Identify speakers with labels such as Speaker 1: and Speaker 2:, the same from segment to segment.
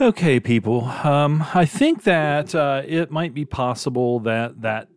Speaker 1: Okay, people. Um, I think that uh, it might be possible that that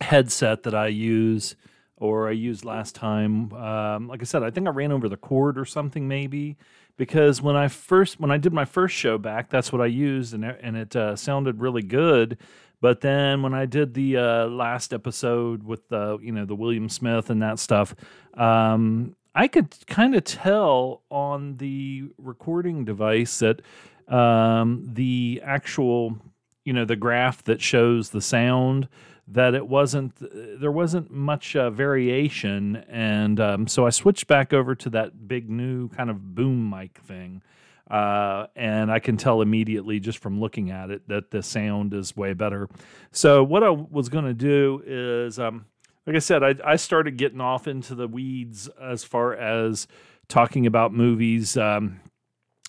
Speaker 1: headset that I use or I used last time, um, like I said, I think I ran over the cord or something maybe because when I first when I did my first show back, that's what I used and and it uh, sounded really good. But then when I did the uh, last episode with the you know the William Smith and that stuff, um, I could kind of tell on the recording device that um, the actual you know the graph that shows the sound that it wasn't there wasn't much uh, variation and um, so i switched back over to that big new kind of boom mic thing uh, and i can tell immediately just from looking at it that the sound is way better. So what i was going to do is um, like i said I, I started getting off into the weeds as far as talking about movies um,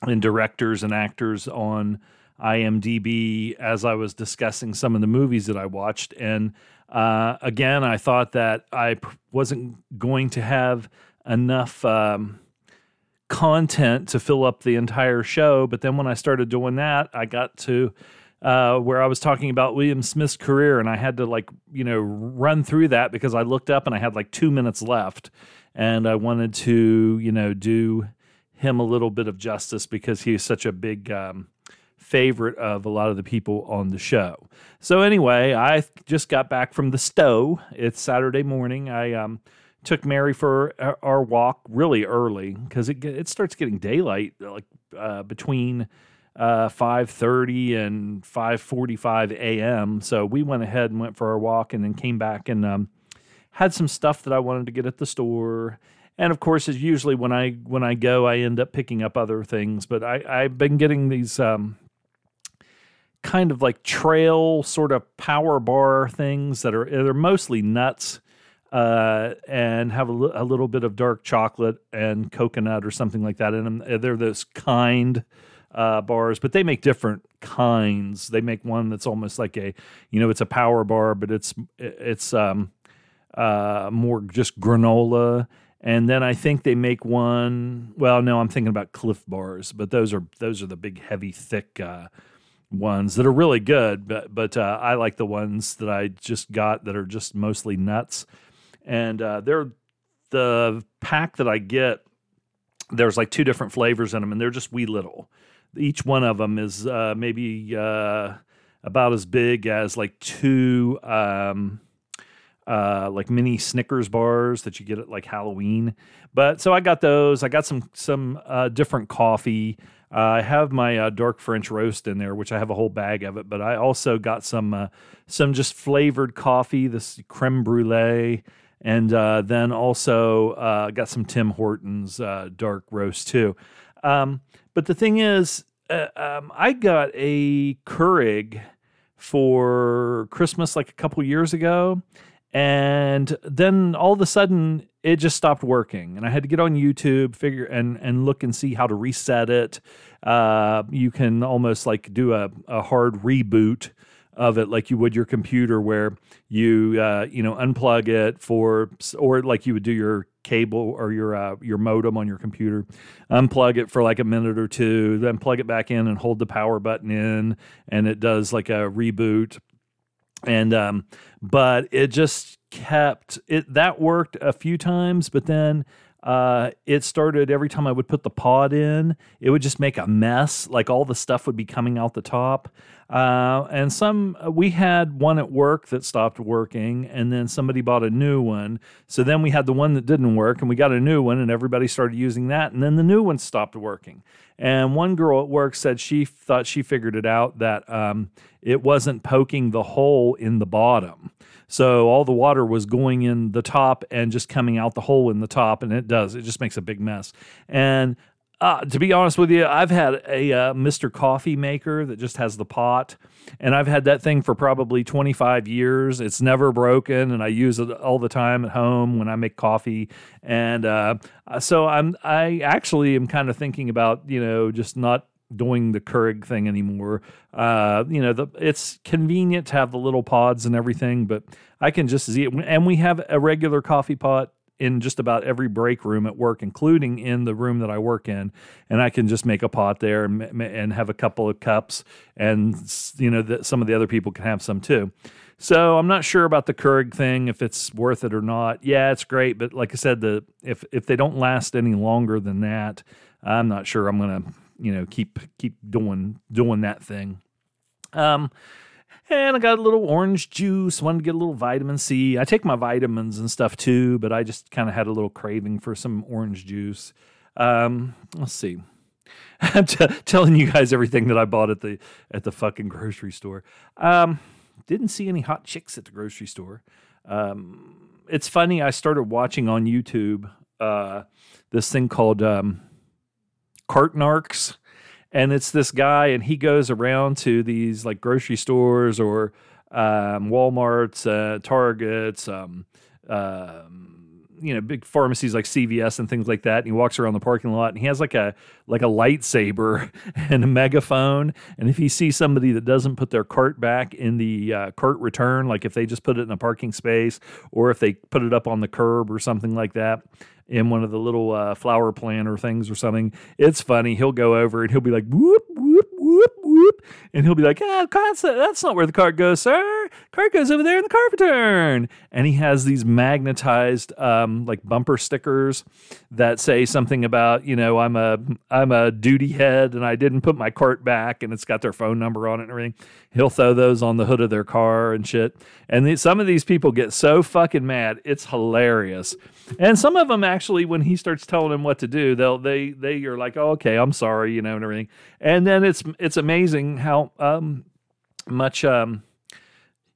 Speaker 1: and directors and actors on IMDb as I was discussing some of the movies that I watched. And uh, again, I thought that I wasn't going to have enough um, content to fill up the entire show. But then when I started doing that, I got to uh, where I was talking about William Smith's career, and I had to like you know run through that because I looked up and I had like two minutes left, and I wanted to you know do him a little bit of justice because he's such a big um, favorite of a lot of the people on the show. So anyway, I just got back from the Stowe. It's Saturday morning. I um, took Mary for our- walk really early because it it starts getting daylight like uh, between uh, 5.30 and 5.45 a.m. So we went ahead and went for our walk and then came back and um, had some stuff that I wanted to get at the store. And of course, as usually when I when I go, I end up picking up other things. But I, I've been getting these um, kind of like trail sort of power bar things that are they're mostly nuts uh, and have a, little bit of dark chocolate and coconut or something like that in them. They're those kind uh, bars, but they make different kinds. They make one that's almost like a, you know, it's a power bar, but it's it's um, uh, more just granola. And then I think they make one. Well, no, I'm thinking about Clif bars, but those are those are the big, heavy, thick uh, ones that are really good. But but uh, I like the ones that I just got that are just mostly nuts, and uh, they're the pack that I get. There's like two different flavors in them, and they're just wee little. Each one of them is uh, maybe uh, about as big as like two. Um, uh, like mini Snickers bars that you get at like Halloween. But so I got those. I got some some uh, different coffee. I have my uh, dark French roast in there, which I have a whole bag of it. But I also got some uh, some just flavored coffee, this creme brulee, and uh, then also uh, got some Tim Hortons uh, dark roast too. Um, but the thing is, uh, um, I got a Keurig for Christmas like a couple years ago. And then all of a sudden it just stopped working. And I had to get on YouTube, figure and and look and see how to reset it. Uh, you can almost like do a, a hard reboot of it like you would your computer where you uh, you know unplug it for or like you would do your cable or your uh, your modem on your computer unplug it for like a minute or two then plug it back in and hold the power button in and it does like a reboot. And um but it just kept it that worked a few times but then uh it started every time i would put the pod in it would just make a mess like all the stuff would be coming out the top. Uh and some we had one at work that stopped working and then somebody bought a new one. So then we had the one that didn't work and we got a new one and everybody started using that and then the new one stopped working. And one girl at work said she thought she figured it out that um, it wasn't poking the hole in the bottom. So all the water was going in the top and just coming out the hole in the top, and it does. It just makes a big mess. And uh, to be honest with you, I've had a uh, Mr. Coffee maker that just has the pot, and I've had that thing for probably 25 years. It's never broken, and I use it all the time at home when I make coffee. And uh, so I'm I actually am kind of thinking about you know just not doing the Keurig thing anymore. Uh, you know, the, it's convenient to have the little pods and everything, but I can just see it. And we have a regular coffee pot in just about every break room at work, including in the room that I work in, and I can just make a pot there and, and have a couple of cups, and you know that some of the other people can have some too. So I'm not sure about the Keurig thing if it's worth it or not. Yeah, it's great, but like I said, the if if they don't last any longer than that, I'm not sure I'm gonna you know keep keep doing doing that thing. Um, and I got a little orange juice, wanted to get a little vitamin C. I take my vitamins and stuff too, but I just kind of had a little craving for some orange juice. Um, let's see. I'm t- telling you guys everything that I bought at the at the fucking grocery store. Um, didn't see any hot chicks at the grocery store. Um, it's funny. I started watching on YouTube uh, this thing called um, Cart Narcs. And it's this guy, and he goes around to these like grocery stores or um, WalMarts, uh, Targets, um, um, you know, big pharmacies like CVS and things like that. And he walks around the parking lot, and he has like a like a lightsaber and a megaphone. And if he sees somebody that doesn't put their cart back in the uh, cart return, like if they just put it in a parking space or if they put it up on the curb or something like that, in one of the little uh, flower planter things or something. It's funny. He'll go over and he'll be like, whoop, whoop, whoop, whoop. And he'll be like, ah, that's, that's not where the cart goes, sir. Cart goes over there in the cart return. And he has these magnetized um, like bumper stickers that say something about, you know, I'm a I'm a duty head and I didn't put my cart back and it's got their phone number on it and everything. He'll throw those on the hood of their car and shit. And some of these people get so fucking mad. It's hilarious. And some of them actually, when he starts telling them what to do, they'll they they are like, oh, okay, I'm sorry, you know, and everything. And then it's it's amazing how um, much um,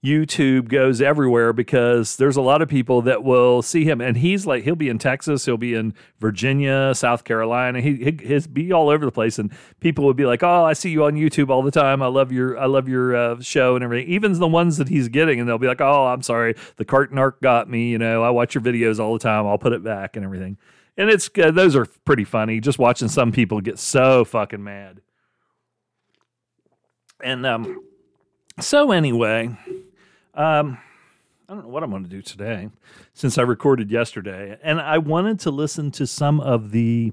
Speaker 1: YouTube goes everywhere because there's a lot of people that will see him, and he's like he'll be in Texas, he'll be in Virginia, South Carolina, he, he he's be all over the place, and people would be like, "Oh, I see you on YouTube all the time. I love your I love your uh, show and everything." Even the ones that he's getting, and they'll be like, "Oh, I'm sorry, the cart narc got me. You know, I watch your videos all the time. I'll put it back and everything." And it's uh, those are pretty funny. Just watching some people get so fucking mad. And um, so anyway. Um, I don't know what I'm going to do today since I recorded yesterday. And I wanted to listen to some of the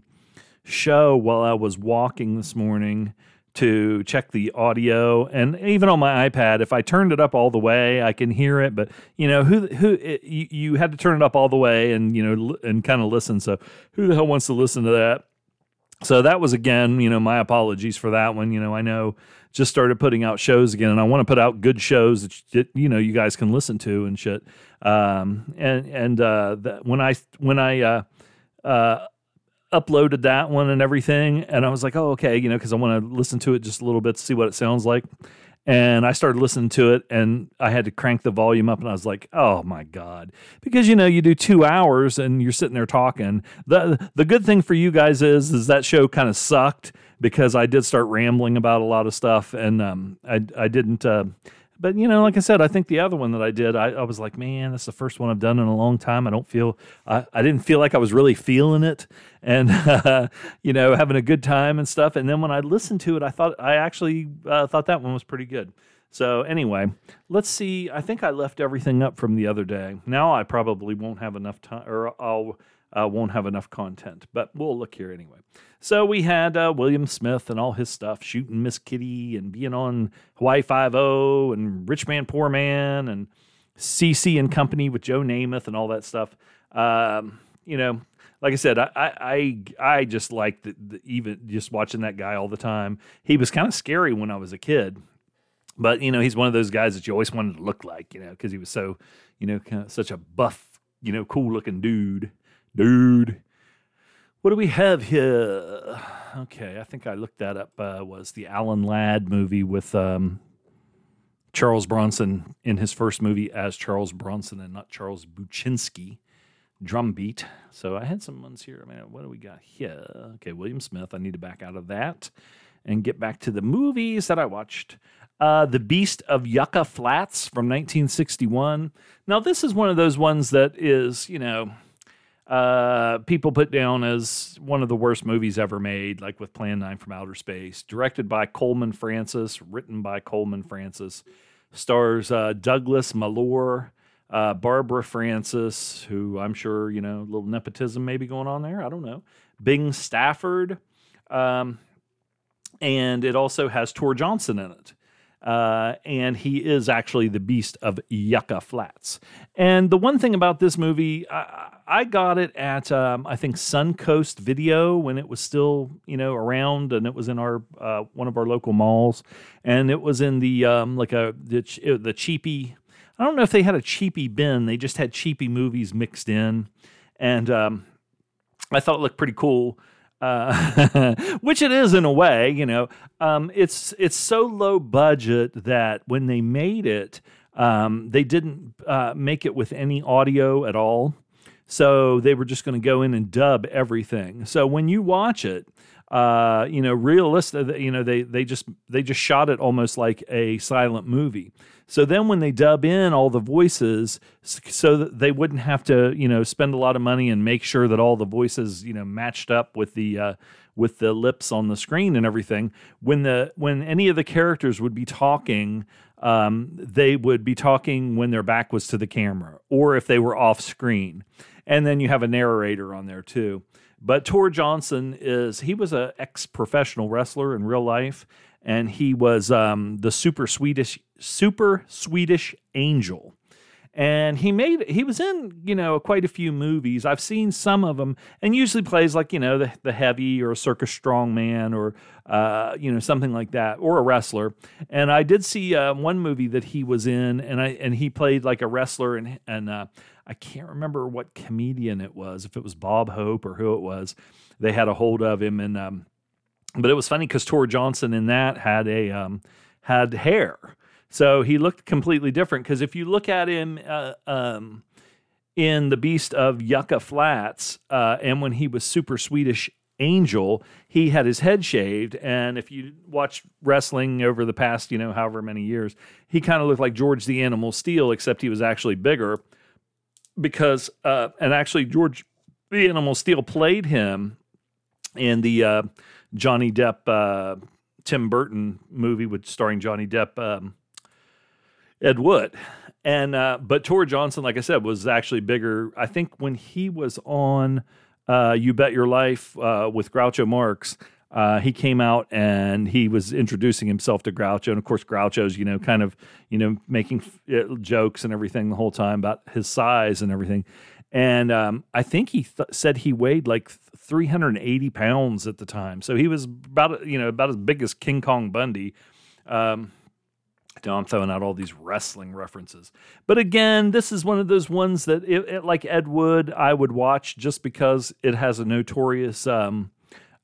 Speaker 1: show while I was walking this morning to check the audio and even on my iPad if I turned it up all the way I can hear it but you know who who it, you, you had to turn it up all the way and you know and kind of listen so who the hell wants to listen to that so that was again you know my apologies for that one you know I know just started putting out shows again, and I want to put out good shows that you know you guys can listen to and shit. Um, and and uh, when I when I uh, uh, uploaded that one and everything, and I was like, oh okay, you know, because I want to listen to it just a little bit to see what it sounds like. And I started listening to it, and I had to crank the volume up, and I was like, "Oh my god!" Because you know, you do two hours, and you're sitting there talking. the The good thing for you guys is, is that show kind of sucked because I did start rambling about a lot of stuff, and um, I I didn't. Uh, but you know, like I said, I think the other one that I did, I, I was like, man, that's the first one I've done in a long time. I don't feel, I, I didn't feel like I was really feeling it, and uh, you know, having a good time and stuff. And then when I listened to it, I thought I actually uh, thought that one was pretty good. So anyway, let's see. I think I left everything up from the other day. Now I probably won't have enough time, or I'll uh, won't have enough content. But we'll look here anyway. So we had uh, William Smith and all his stuff, shooting Miss Kitty and being on Hawaii Five O and Rich Man Poor Man and CC and Company with Joe Namath and all that stuff. Um, you know, like I said, I I I just like the, the, even just watching that guy all the time. He was kind of scary when I was a kid, but you know, he's one of those guys that you always wanted to look like, you know, because he was so, you know, kind of such a buff, you know, cool looking dude dude. What do we have here? Okay, I think I looked that up. Uh, was the Alan Ladd movie with um, Charles Bronson in his first movie as Charles Bronson and not Charles Buchinsky? Drumbeat. So I had some ones here. I mean, what do we got here? Okay, William Smith. I need to back out of that and get back to the movies that I watched. Uh, the Beast of Yucca Flats from 1961. Now, this is one of those ones that is, you know, uh, people put down as one of the worst movies ever made, like with Plan 9 from Outer Space. Directed by Coleman Francis, written by Coleman Francis. Stars uh, Douglas Mallory, uh, Barbara Francis, who I'm sure you know, a little nepotism maybe going on there. I don't know. Bing Stafford, um, and it also has Tor Johnson in it. Uh, and he is actually the beast of Yucca Flats. And the one thing about this movie, I, I got it at um, I think Suncoast Video when it was still you know around, and it was in our uh, one of our local malls, and it was in the um, like a the, the cheapy. I don't know if they had a cheapy bin. They just had cheapy movies mixed in, and um, I thought it looked pretty cool uh, which it is in a way. You know, um, it's it's so low budget that when they made it, um, they didn't uh, make it with any audio at all. So they were just going to go in and dub everything. So when you watch it, uh, you know, realistic, you know, they they just they just shot it almost like a silent movie. So then when they dub in all the voices, so that they wouldn't have to, you know, spend a lot of money and make sure that all the voices, you know, matched up with the uh, with the lips on the screen and everything. When the when any of the characters would be talking, um, they would be talking when their back was to the camera, or if they were off screen. And then you have a narrator on there too. But Tor Johnson is he was a ex professional wrestler in real life, and he was um, the super Swedish super Swedish angel. And he made he was in you know quite a few movies. I've seen some of them, and usually plays like you know the the heavy or a circus strongman or uh, you know something like that or a wrestler. And I did see uh, one movie that he was in, and I and he played like a wrestler, and and uh, I can't remember what comedian it was, if it was Bob Hope or who it was. They had a hold of him, and um, but it was funny because Tor Johnson in that had a um, had hair, so he looked completely different. Because if you look at him uh, um, in the Beast of Yucca Flats, uh, and when he was super Swedish Angel, he had his head shaved, and if you watch wrestling over the past, you know, however many years, he kind of looked like George the Animal Steele, except he was actually bigger because uh, and actually George the Animal Steele played him in the uh, Johnny Depp uh, Tim Burton movie with starring Johnny Depp um, Ed Wood. And uh, but Tor Johnson, like I said, was actually bigger. I think when he was on uh, You Bet Your Life uh, with Groucho Marx, uh, he came out and he was introducing himself to Groucho, and of course, Groucho's you know kind of you know making f- uh, jokes and everything the whole time about his size and everything. And um, I think he th- said he weighed like 380 pounds at the time, so he was about you know about as big as King Kong Bundy. Um, I'm throwing out all these wrestling references. But again, this is one of those ones that, it, it, like Ed Wood, I would watch just because it has a notorious um,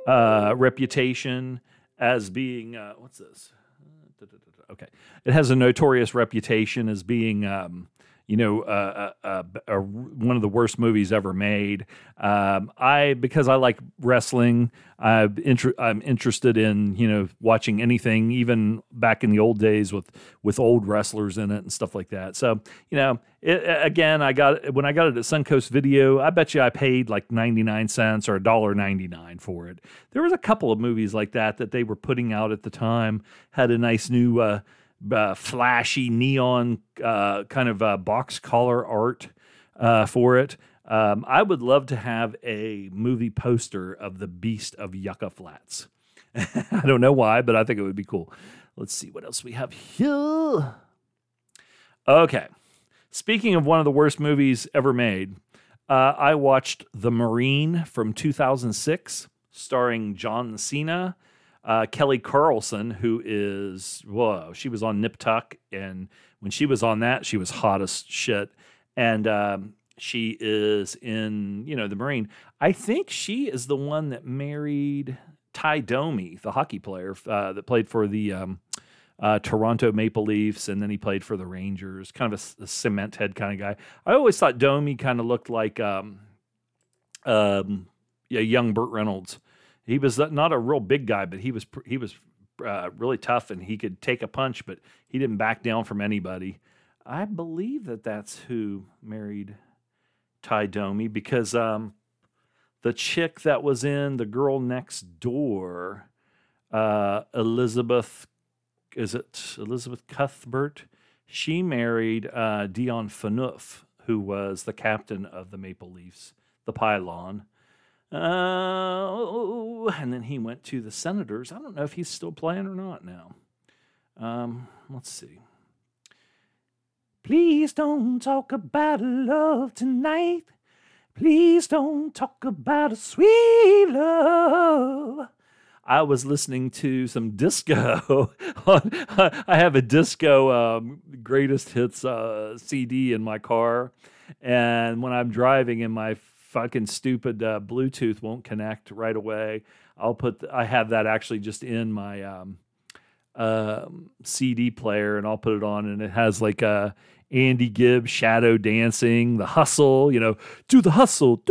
Speaker 1: uh, reputation as being uh, what's this? Okay, it has a notorious reputation as being um, you know, uh, uh, uh, one of the worst movies ever made. Um, I because I like wrestling, I'm, inter- I'm interested in you know watching anything, even back in the old days with with old wrestlers in it and stuff like that. So you know, it, again, I got when I got it at Suncoast Video. I bet you I paid like ninety nine cents or a dollar ninety nine for it. There was a couple of movies like that that they were putting out at the time. Had a nice new uh, flashy neon uh, kind of uh, box collar art uh, for it. Um, I would love to have a movie poster of the Beast of Yucca Flats. I don't know why, but I think it would be cool. Let's see what else we have here. Okay. Speaking of one of the worst movies ever made, uh, I watched The Marine from 2006, starring John Cena uh, Kelly Carlson, who is whoa, she was on Nip Tuck, and when she was on that, she was hot as shit. And um, she is in you know the Marine. I think she is the one that married Ty Domi, the hockey player uh, that played for the um, uh, Toronto Maple Leafs, and then he played for the Rangers. Kind of a, a cement head kind of guy. I always thought Domi kind of looked like um, um, young Burt Reynolds. He was not a real big guy, but he was he was uh, really tough and he could take a punch, but he didn't back down from anybody. I believe that that's who married Ty Domi because um, the chick that was in the girl next door, uh, Elizabeth, is it Elizabeth Cuthbert? she married uh, Dion Phaneuf, who was the captain of the Maple Leafs, the pylon. Uh, and then he went to the Senators. I don't know if he's still playing or not now. Um, let's see. Please don't talk about love tonight. Please don't talk about a sweet love. I was listening to some disco. I have a disco um, greatest hits uh, CD in my car, and when I'm driving in my fucking stupid uh, Bluetooth won't connect right away, I'll put the, I have that actually just in my um, uh, CD player, and I'll put it on, and it has like a Andy Gibb shadow dancing, the hustle, you know, do the hustle.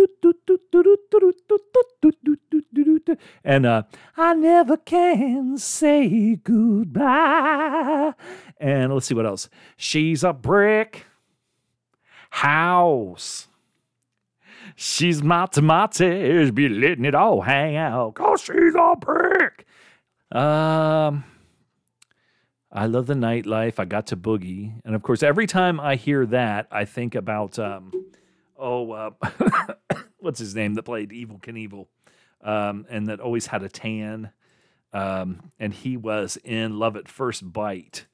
Speaker 1: And uh, I never can say goodbye. And let's see what else. She's a brick house. She's my tomatoes, be letting it all hang out. Cause she's a brick. Um I love the nightlife. I got to boogie, and of course, every time I hear that, I think about um, oh, uh, what's his name that played Evel Knievel, um, and that always had a tan, um, and he was in Love at First Bite.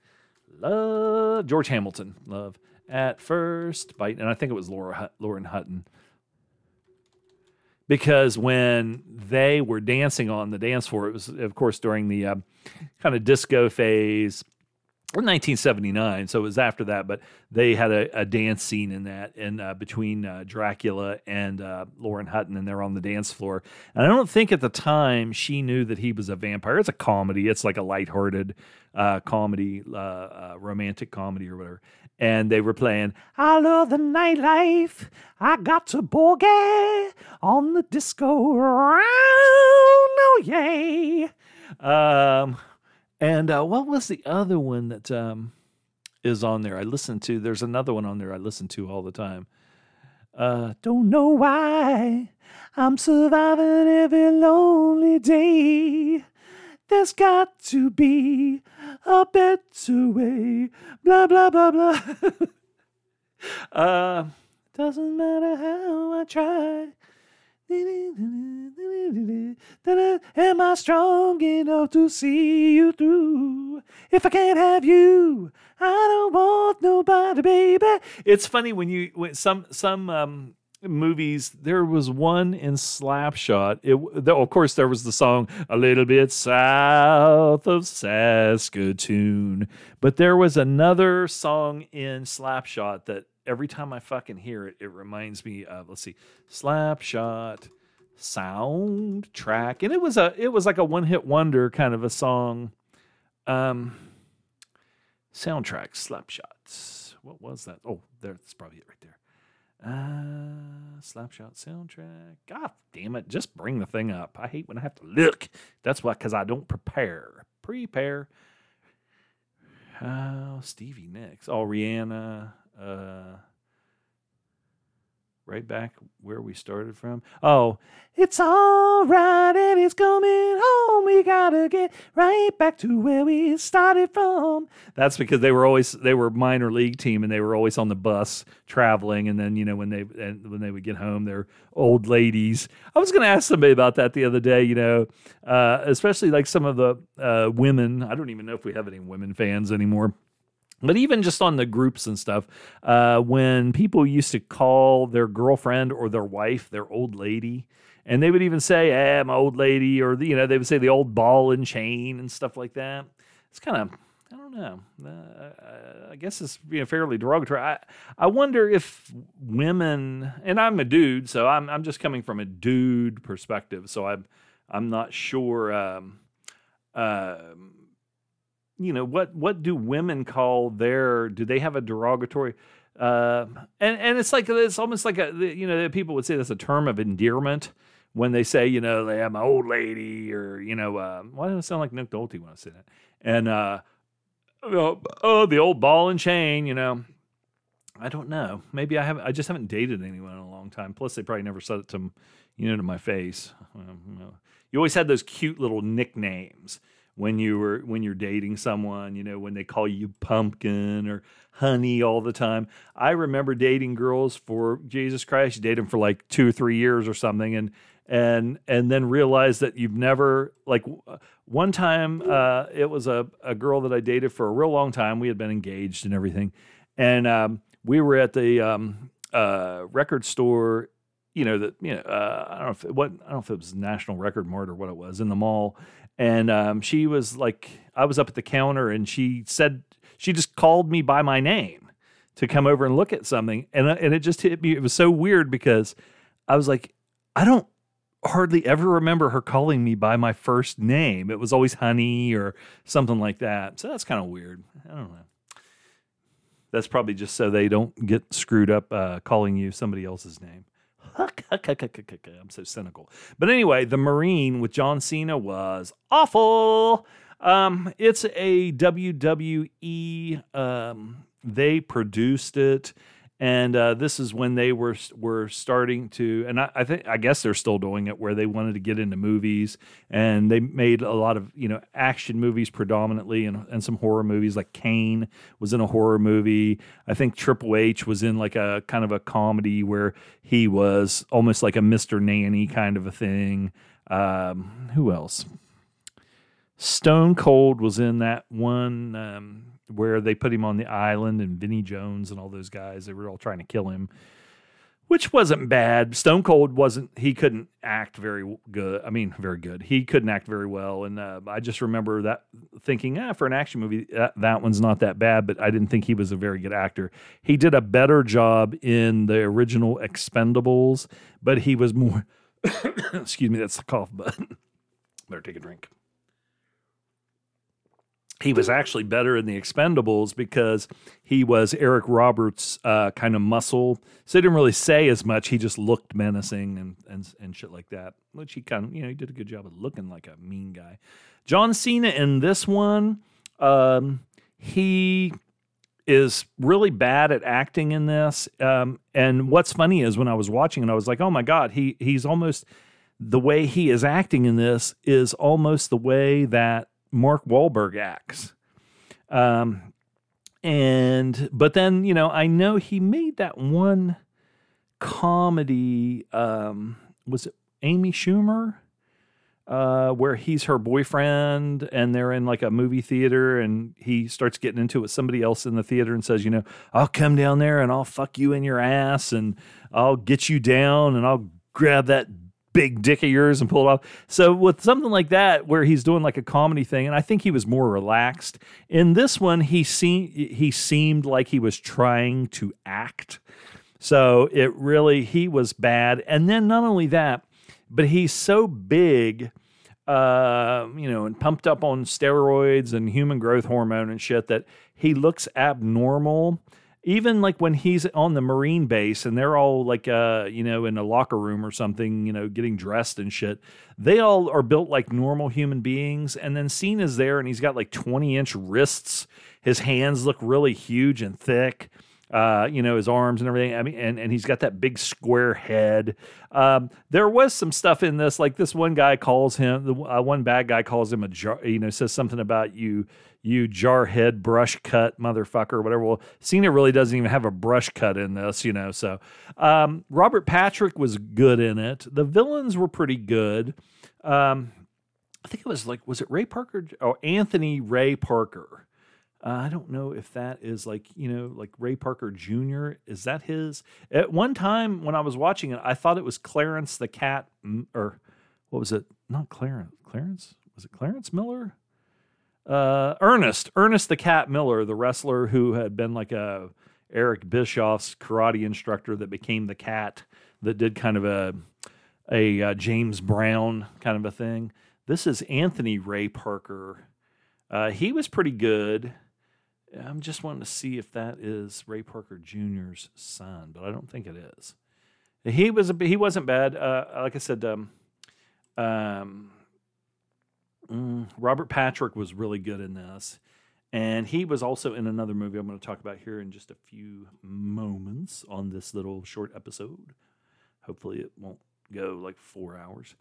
Speaker 1: Love George Hamilton. Love at First Bite, and I think it was Laura Lauren Hutton. Because when they were dancing on the dance floor, it was, of course, during the uh, kind of disco phase 1979, so it was after that. But they had a, a dance scene in that, and uh, between uh, Dracula and uh, Lauren Hutton, and they're on the dance floor. And I don't think at the time she knew that he was a vampire. It's a comedy. It's like a lighthearted uh, comedy, uh, uh, romantic comedy or whatever. And they were playing, I love the nightlife. I got to boogie on the disco round. Oh, yay. Um, and uh, what was the other one that um, is on there? I listen to. There's another one on there I listen to all the time. Uh, don't know why I'm surviving every lonely day. There's got to be a better way. Blah blah blah blah. uh, doesn't matter how I try. Am I strong enough to see you through? If I can't have you, I don't want nobody, baby. It's funny when you when some some um, movies. There was one in Slapshot. It of course there was the song "A Little Bit South of Saskatoon," but there was another song in Slapshot that every time I fucking hear it, it reminds me of let's see, Slapshot soundtrack, and it was a it was like a one hit wonder kind of a song. Um, soundtrack Slapshots. What was that? Oh, there, that's probably it right there. Uh, Slapshot soundtrack. God damn it! Just bring the thing up. I hate when I have to look. That's why, because I don't prepare. Prepare. Oh, Stevie Nicks. Oh, Rihanna. Uh, right back where we started from. Oh, it's all right and it's coming home. We gotta get right back to where we started from. That's because they were always they were minor league team and they were always on the bus traveling. And then you know when they and when they would get home, they're old ladies. I was gonna ask somebody about that the other day. You know, uh, especially like some of the uh, women. I don't even know if we have any women fans anymore but even just on the groups and stuff, uh, when people used to call their girlfriend or their wife their old lady, and they would even say, "Eh, my old lady," or you know, they would say the old ball and chain and stuff like that. It's kind of I don't know. Uh, I guess it's you know, fairly derogatory. I, I wonder if women, and I'm a dude, so I'm I'm just coming from a dude perspective, so I'm I'm not sure. Um, uh, you know what what do women call their do they have a derogatory uh, and and it's like it's almost like a you know people would say that's a term of endearment when they say you know they have my old lady or you know uh, why does it sound like Nick Nolte when I say that? And uh, oh, oh the old ball and chain you know. I don't know. Maybe I haven't I just haven't dated anyone in a long time. Plus they probably never said it to you know to my face. Um, you always had those cute little nicknames when you were when you're dating someone, you know, when they call you pumpkin or honey all the time. I remember dating girls for Jesus Christ, you date them for like 2 or 3 years or something and and and then realize that you've never like one time uh, it was a, a girl that I dated for a real long time. We had been engaged and everything. And um, we were at the um, uh, record store you know that you know uh, I don't know if it, what I don't know if it was National Record Mart or what it was in the mall, and um, she was like I was up at the counter and she said she just called me by my name to come over and look at something, and uh, and it just hit me. It was so weird because I was like I don't hardly ever remember her calling me by my first name. It was always honey or something like that. So that's kind of weird. I don't know. That's probably just so they don't get screwed up uh, calling you somebody else's name. I'm so cynical. But anyway, the Marine with John Cena was awful. Um, it's a WWE. Um, they produced it and uh, this is when they were were starting to and I, I, think I guess they're still doing it where they wanted to get into movies and they made a lot of you know action movies predominantly and, and some horror movies like Kane was in a horror movie. I think Triple H was in like a kind of a comedy where he was almost like a Mr. Nanny kind of a thing. Um, who else? Stone Cold was in that one. Um, where they put him on the island and Vinnie Jones and all those guys. They were all trying to kill him, which wasn't bad. Stone Cold wasn't, he couldn't act very good. I mean, very good. He couldn't act very well. And uh, I just remember that thinking, ah, for an action movie, that, that one's not that bad, but I didn't think he was a very good actor. He did a better job in the original Expendables, but he was more, excuse me, that's the cough button. Better take a drink he was actually better in the Expendables because he was Eric Roberts' uh, kind of muscle. So he didn't really say as much. He just looked menacing and, and and shit like that. Which he kind of you know he did a good job of looking like a mean guy. John Cena in this one, um, he is really bad at acting in this. Um, and what's funny is when I was watching it, I was like, oh my god, he he's almost the way he is acting in this is almost the way that Mark Wahlberg acts. Um, and but then you know I know he made that one comedy. Um, was it Amy Schumer? Uh, where he's her boyfriend and they're in like a movie theater and he starts getting into it with somebody else in the theater and says, you know, I'll come down there and I'll fuck you in your ass and I'll get you down and I'll grab that big dick of yours and pull it off. So with something like that, where he's doing like a comedy thing, and I think he was more relaxed. In this one, he seemed he seemed like he was trying to act. So it really he was bad. And then not only that, but he's so big. Uh, you know, and pumped up on steroids and human growth hormone and shit that he looks abnormal even like when he's on the marine base and they're all like uh you know in a locker room or something you know getting dressed and shit they all are built like normal human beings and then Cena's there and he's got like 20 inch wrists his hands look really huge and thick uh, you know, his arms and everything. I mean, and, and he's got that big square head. Um, there was some stuff in this, like this one guy calls him, the uh, one bad guy calls him a jar, you know, says something about you, you jarhead brush cut motherfucker, whatever. Well, Cena really doesn't even have a brush cut in this, you know. So um, Robert Patrick was good in it. The villains were pretty good. Um, I think it was like, was it Ray Parker? Oh, Anthony Ray Parker uh, I don't know if that is like, you know, like Ray Parker Jr. Is that his? At one time when I was watching it, I thought it was Clarence the Cat, or what was it? Not Clarence. Clarence? Was it Clarence Miller? Uh, Ernest. Ernest the Cat Miller, the wrestler who had been like a Eric Bischoff's karate instructor that became the cat that did kind of a, a uh, James Brown kind of a thing. This is Anthony Ray Parker. Uh, he was pretty good. I'm just wanting to see if that is Ray Parker Jr.'s son, but I don't think it is. He was a, he wasn't bad. Uh, like I said, um, um, mm, Robert Patrick was really good in this, and he was also in another movie I'm going to talk about here in just a few moments on this little short episode. Hopefully, it won't go like four hours.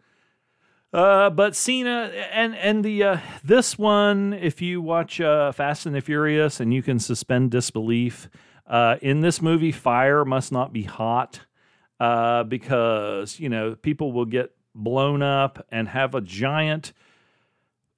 Speaker 1: Uh, but Cena and and the uh, this one, if you watch uh, Fast and the Furious, and you can suspend disbelief uh, in this movie, fire must not be hot uh, because you know people will get blown up and have a giant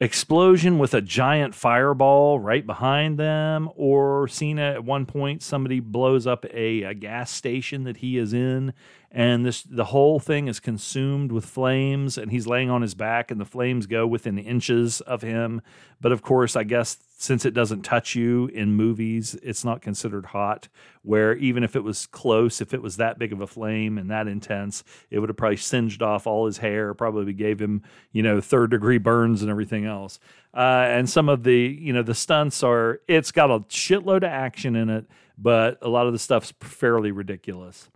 Speaker 1: explosion with a giant fireball right behind them, or Cena at one point somebody blows up a, a, gas station that he is in, and this the whole thing is consumed with flames, and he's laying on his back, and the flames go within inches of him. But of course, I guess since it doesn't touch you in movies, it's not considered hot. Where even if it was close, if it was that big of a flame and that intense, it would have probably singed off all his hair, probably gave him, you know, third degree burns and everything else. Uh, and some of the, you know, the stunts are, it's got a shitload of action in it, but a lot of the stuff's fairly ridiculous.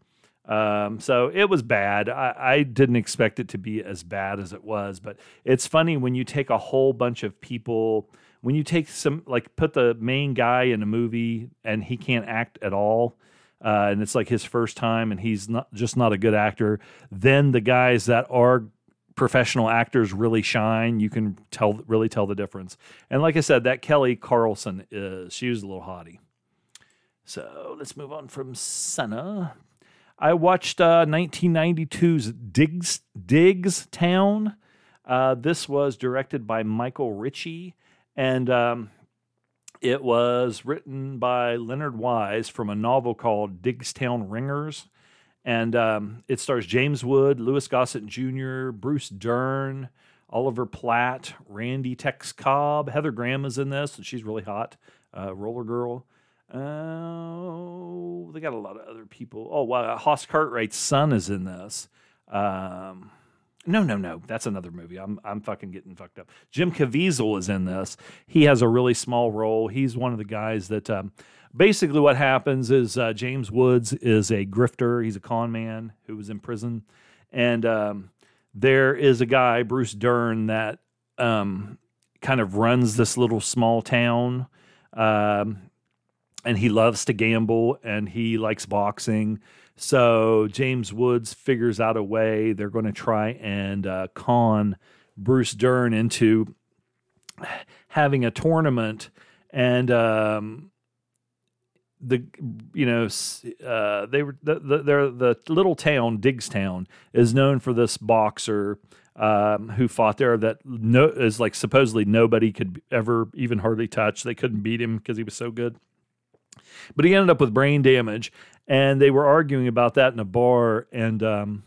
Speaker 1: Um, so it was bad. I, I, didn't expect it to be as bad as it was, but it's funny when you take a whole bunch of people when you take some like put the main guy in a movie and he can't act at all uh, and it's like his first time and he's not just not a good actor then the guys that are professional actors really shine. You can tell really tell the difference. And like i said that kelly carlson is she was a little haughty. So let's move on from Cena i watched uh, 1992's diggs Diggstown uh, this was directed by michael ritchie and um, it was written by Leonard Wise from a novel called Diggstown Ringers. And um, it stars James Wood, Louis Gossett Jr., Bruce Dern, Oliver Platt, Randy Tex Cobb, Heather Graham is in this, and she's really hot. Uh, Roller Girl. Oh, uh, they got a lot of other people. Oh, wow. Hoss Cartwright's son is in this. Um, no, no, no. That's another movie. I'm I'm fucking getting fucked up. Jim Caviezel is in this. He has a really small role. He's one of the guys that um, basically what happens is uh, James Woods is a grifter. He's a con man who was in prison, and um, there is a guy Bruce Dern that um, kind of runs this little small town. Um, and he loves to gamble and he likes boxing so James Woods figures out a way. They're going to try and uh, con Bruce Dern into having a tournament, and um, the you know uh, they were the, the the little town Diggstown is known for this boxer. Um, who fought there that no is like supposedly nobody could ever even hardly touch. They couldn't beat him because he was so good. But he ended up with brain damage, and they were arguing about that in a bar and um,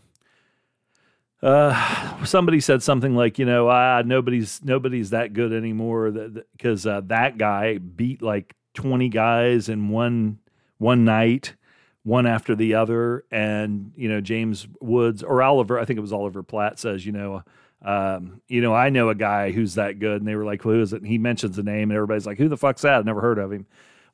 Speaker 1: uh, somebody said something like you know ah nobody's nobody's that good anymore because uh, that guy beat like 20 guys in one one night one after the other and you know James Woods or Oliver I think it was Oliver Platt says you know um, you know I know a guy who's that good and they were like well, who is it? And he mentions the name and everybody's like who the fuck's that? I've never heard of him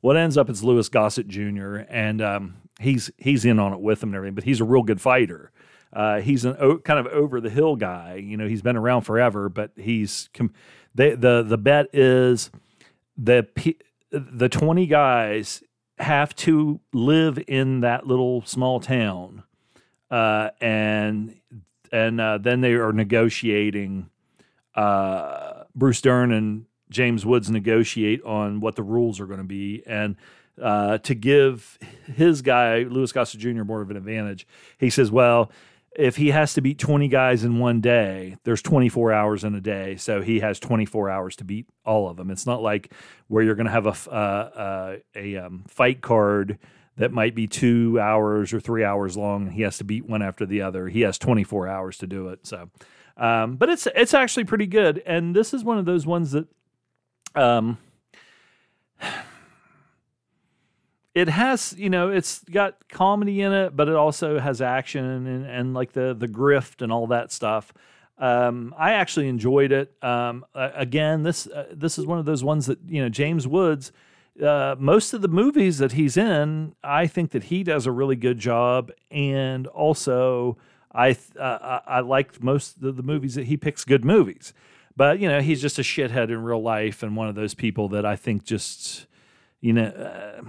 Speaker 1: what ends up it's Louis Gossett Jr. and um, he's he's in on it with him and everything. But he's a real good fighter. Uh, he's an o- kind of over the hill guy. You know, he's been around forever, but he's com- they, the the bet is the the twenty guys have to live in that little small town, uh, and and uh, then they are negotiating. Uh, Bruce Dern and James Woods negotiate on what the rules are going to be, and uh, to give his guy, Louis Gossett Jr., more of an advantage. He says, well, if he has to beat 20 guys in one day, there's 24 hours in a day. So he has 24 hours to beat all of them. It's not like where you're going to have a, uh, uh, a um, fight card that might be two hours or three hours long. He has to beat one after the other. He has 24 hours to do it. So, um, but it's, it's actually pretty good. And this is one of those ones that, um, it has you know it's got comedy in it but it also has action and, and like the the grift and all that stuff. Um, i actually enjoyed it. Um, again this uh, this is one of those ones that you know james woods uh, most of the movies that he's in i think that he does a really good job. And also i uh, i like most of the movies that he picks good movies but you know he's just a shithead in real life and one of those people that i think just you know uh,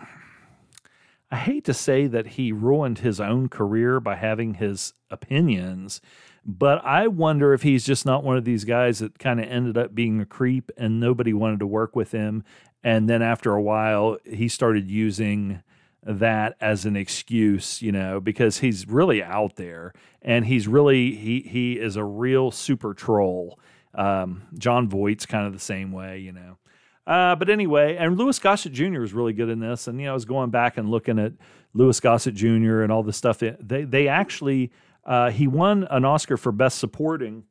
Speaker 1: I hate to say that he ruined his own career by having his opinions, But I wonder if he's just not one of these guys that kind of ended up being a creep and nobody wanted to work with him. And then after a while, he started using that as an excuse, you know, because he's really out there and he's really he he is a real super troll. Um, Jon Voight's kind of the same way, you know. Uh, but anyway, and Louis Gossett Jr. is really good in this. And you know, I was going back and looking at Louis Gossett Jr. and all the stuff. They they actually uh, he won an Oscar for Best Supporting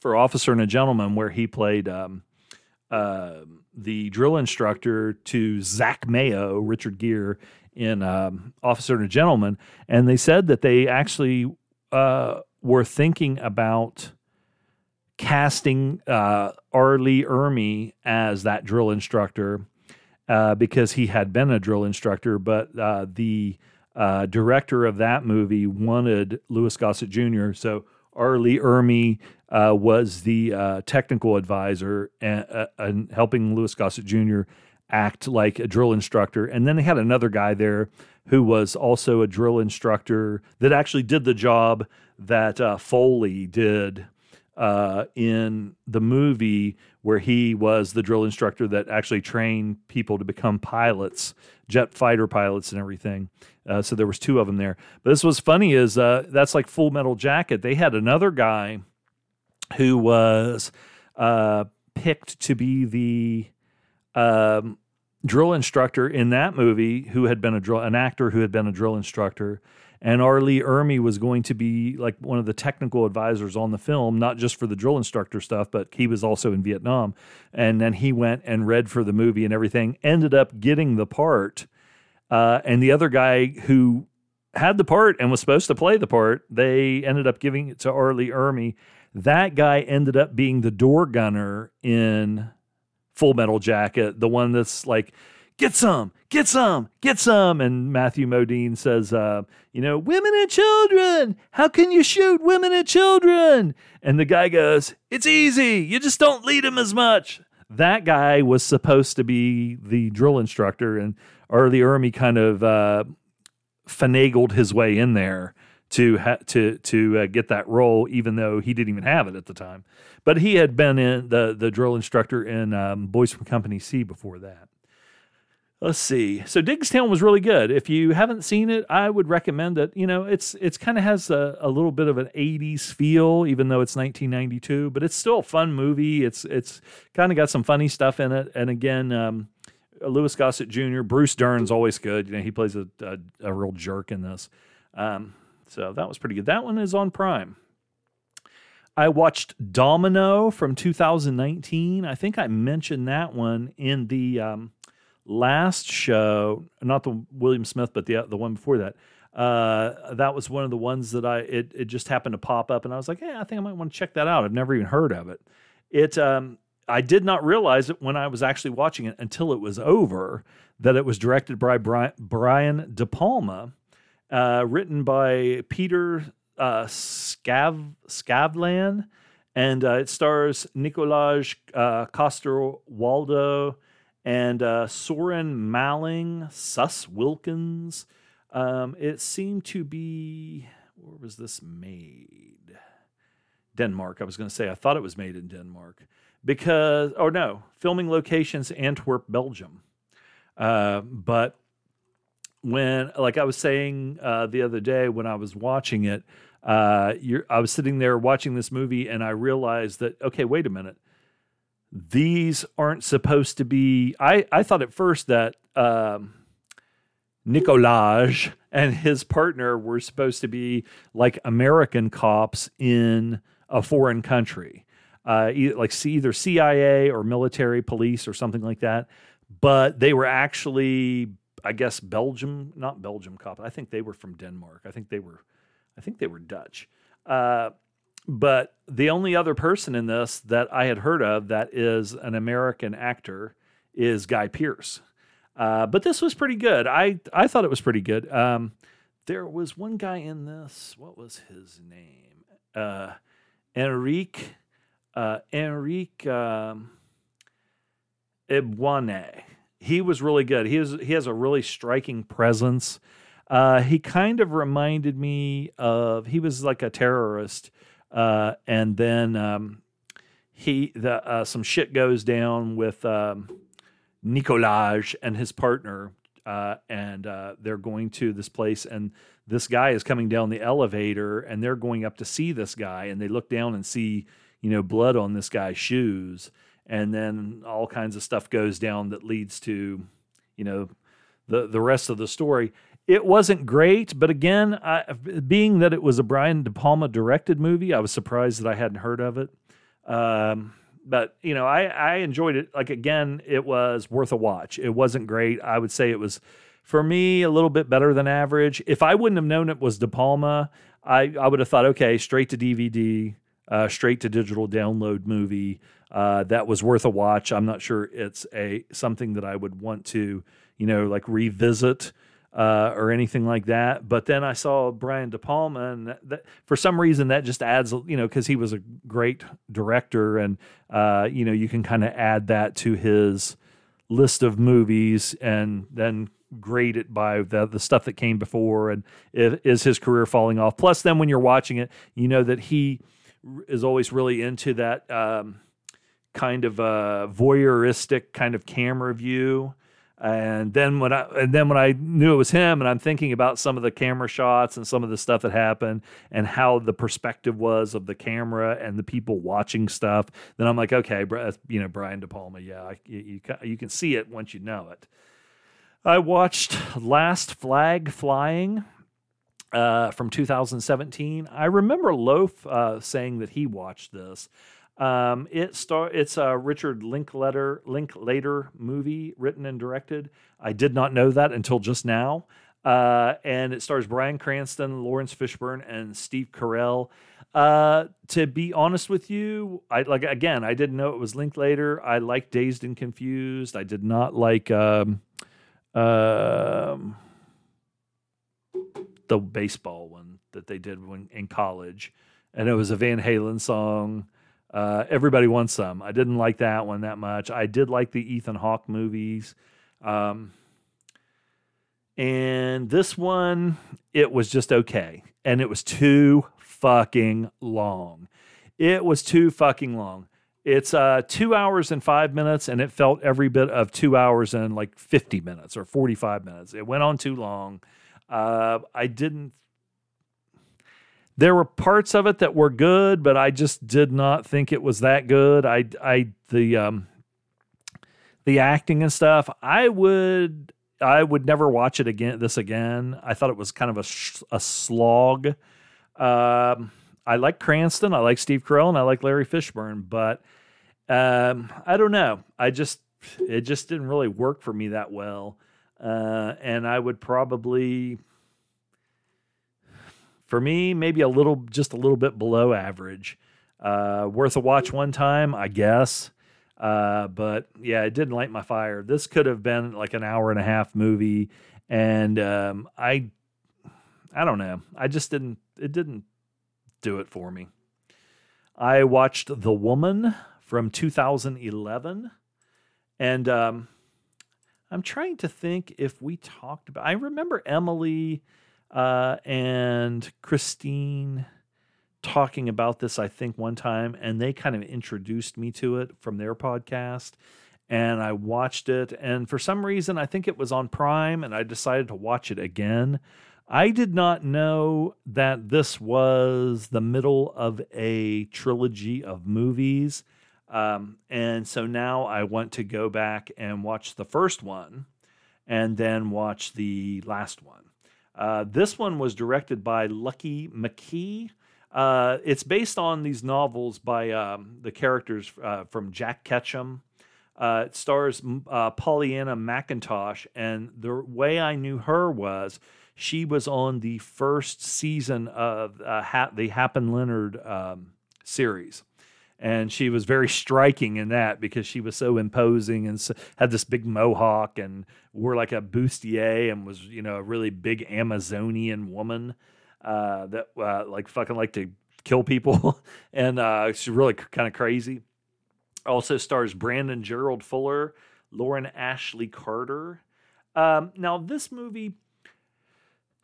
Speaker 1: for Officer and a Gentleman, where he played um, uh, the drill instructor to Zach Mayo, Richard Gere in um, Officer and a Gentleman, and they said that they actually uh, were thinking about casting uh, R. Lee Ermey as that drill instructor uh, because he had been a drill instructor, but uh, the uh, director of that movie wanted Louis Gossett Jr. So R. Lee Ermey uh, was the uh, technical advisor and, and, helping Louis Gossett Jr. act like a drill instructor. And then they had another guy there who was also a drill instructor that actually did the job that Foley did uh, in the movie where he was the drill instructor that actually trained people to become pilots, jet fighter pilots, and everything. Uh, so there was two of them there. But this was funny is uh, that's like Full Metal Jacket. They had another guy who was uh, picked to be the um, drill instructor in that movie, who had been a drill, an actor who had been a drill instructor and R. Lee Ermey was going to be like one of the technical advisors on the film, not just for the drill instructor stuff, but he was also in Vietnam. And then he went and read for the movie and everything, ended up getting the part. Uh, and the other guy who had the part and was supposed to play the part, they ended up giving it to R. Lee Ermey. That guy ended up being the door gunner in Full Metal Jacket, the one that's like get some, get some, get some. And Matthew Modine says, uh, you know, women and children, how can you shoot women and children? And the guy goes, it's easy. You just don't lead them as much. That guy was supposed to be the drill instructor, and R. Lee Ermey kind of uh, finagled his way in there to ha- to to uh, get that role, even though he didn't even have it at the time. But he had been in the the drill instructor in um, Boys from Company C before that. Let's see. So Diggstown was really good. If you haven't seen it, I would recommend it. You know, it's it's kind of has a, a little bit of an 80s feel, even though it's 1992, but it's still a fun movie. It's it's kind of got some funny stuff in it. And again, um, Louis Gossett Jr., Bruce Dern's always good. You know, he plays a, a, a real jerk in this. Um, so that was pretty good. That one is on Prime. I watched Domino from 2019. I think I mentioned that one in the um, last show, not the William Smith, but the the one before that. Uh, that was one of the ones that I it it just happened to pop up, and I was like, yeah, I think I might want to check that out. I've never even heard of it. It um, I did not realize it when I was actually watching it until it was over that it was directed by Brian, Brian De Palma, uh, written by Peter uh, Scav Skavlan, and uh, it stars Nikolaj uh, Coster Waldau and uh, Soren Malling, Sus Wilkins. Um, it seemed to be where was this made? Denmark. I was going to say I thought it was made in Denmark because, oh no, filming locations Antwerp, Belgium. Uh, but when, like I was saying uh, the other day when I was watching it, uh, I was sitting there watching this movie and I realized that okay, wait a minute these aren't supposed to be. I, I thought at first that um, Nikolaj and his partner were supposed to be like American cops in a foreign country, uh, like either CIA or military police or something like that. But they were actually, I guess, Belgium, not Belgium cops. I think they were from Denmark. I think they were, I think they were Dutch. Uh, but the only other person in this that I had heard of that is an American actor is Guy Pearce. Uh, but this was pretty good. I I thought it was pretty good. Um, there was one guy in this. What was his name? Uh, Enrique uh, Enrique um, He was really good. He has he has a really striking presence. Uh, he kind of reminded me of he was like a terrorist uh, and then um, he the uh, some shit goes down with um, Nikolaj and his partner, uh, and uh, they're going to this place, and this guy is coming down the elevator, and they're going up to see this guy, and they look down and see you know blood on this guy's shoes, and then all kinds of stuff goes down that leads to you know the the rest of the story. It wasn't great, but again, I, being that it was a Brian De Palma directed movie, I was surprised that I hadn't heard of it. Um, but you know, I I enjoyed it. Like again, it was worth a watch. It wasn't great. I would say it was for me a little bit better than average. If I wouldn't have known it was De Palma, I I would have thought okay, straight to DVD, uh, straight to digital download movie. Uh, that was worth a watch. I'm not sure it's a something that I would want to you know like revisit uh, or anything like that. But then I saw Brian De Palma, and that, for some reason that just adds, you know, because he was a great director, and uh, you know, you can kind of add that to his list of movies, and then grade it by the the stuff that came before, and is his career falling off? Plus, then when you're watching it, you know that he is always really into that. Um, kind of a voyeuristic kind of camera view and then when I and then when I knew it was him, and I'm thinking about some of the camera shots and some of the stuff that happened, and how the perspective was of the camera and the people watching stuff, then I'm like, okay, you know, Brian De Palma, yeah, you, you, can see it once you know it. I watched Last Flag Flying uh, from 2017. I remember Loaf uh, saying that he watched this. Um, it star it's a Richard Linklater Linklater movie written and directed. I did not know that until just now. Uh, and it stars Bryan Cranston, Laurence Fishburne, and Steve Carell. Uh, to be honest with you, I like again, I didn't know it was Linklater. I like Dazed and Confused. I did not like um, um, the baseball one that they did when in college, and it was a Van Halen song. Uh, Everybody Wants Some. I didn't like that one that much. I did like the Ethan Hawke movies. Um, and this one, it was just okay. And it was too fucking long. It was too fucking long. It's uh, two hours and five minutes, and it felt every bit of two hours and like 50 minutes or 45 minutes. It went on too long. Uh, I didn't there were parts of it that were good, but I just did not think it was that good. I, I, the, um, the acting and stuff, I would, I would never watch it again. This again, I thought it was kind of a, a slog. Um, I like Cranston, I like Steve Carell, and I like Larry Fishburne, but um, I don't know. I just, it just didn't really work for me that well. Uh, and I would probably for me, maybe a little, just a little bit below average. Uh, worth a watch one time, I guess. Uh, but yeah, it didn't light my fire. This could have been like an hour and a half movie, and um, I, I don't know. I just didn't. It didn't do it for me. I watched The Woman from 2011, and um, I'm trying to think if we talked about. I remember Emily uh, and Christine talking about this, I think, one time, and they kind of introduced me to it from their podcast. And I watched it, and for some reason, I think it was on Prime, and I decided to watch it again. I did not know that this was the middle of a trilogy of movies. Um, and so now I want to go back and watch the first one and then watch the last one. Uh, this one was directed by Lucky McKee. Uh, it's based on these novels by um, the characters uh, from Jack Ketchum. Uh, it stars uh, Pollyanna McIntosh, and the way I knew her was she was on the first season of ha- the Hap and Leonard um, series and she was very striking in that because she was so imposing and so, had this big mohawk and wore like a bustier and was you know a really big Amazonian woman uh, that uh, like fucking like to kill people and uh, she's really kind of crazy. Also stars Brandon Gerald Fuller, Lauren Ashley Carter. Um, now this movie,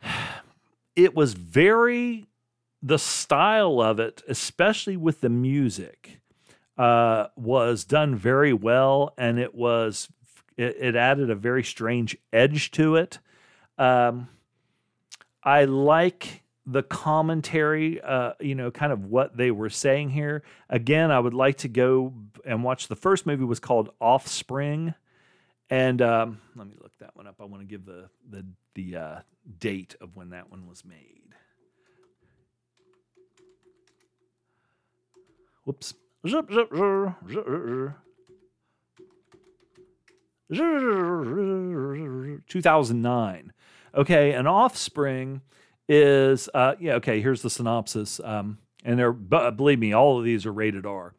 Speaker 1: it was very the style of it, especially with the music, uh, was done very well, and it was it, it added a very strange edge to it. Um, I like the commentary, uh, you know, kind of what they were saying here. Again, I would like to go and watch the first movie was called Offspring, and um, let me look that one up. I want to give the the the uh, date of when that one was made. Whoops. 2009. Okay, an offspring is uh, yeah. Okay, here's the synopsis. Um, and they're believe me, all of these are rated R.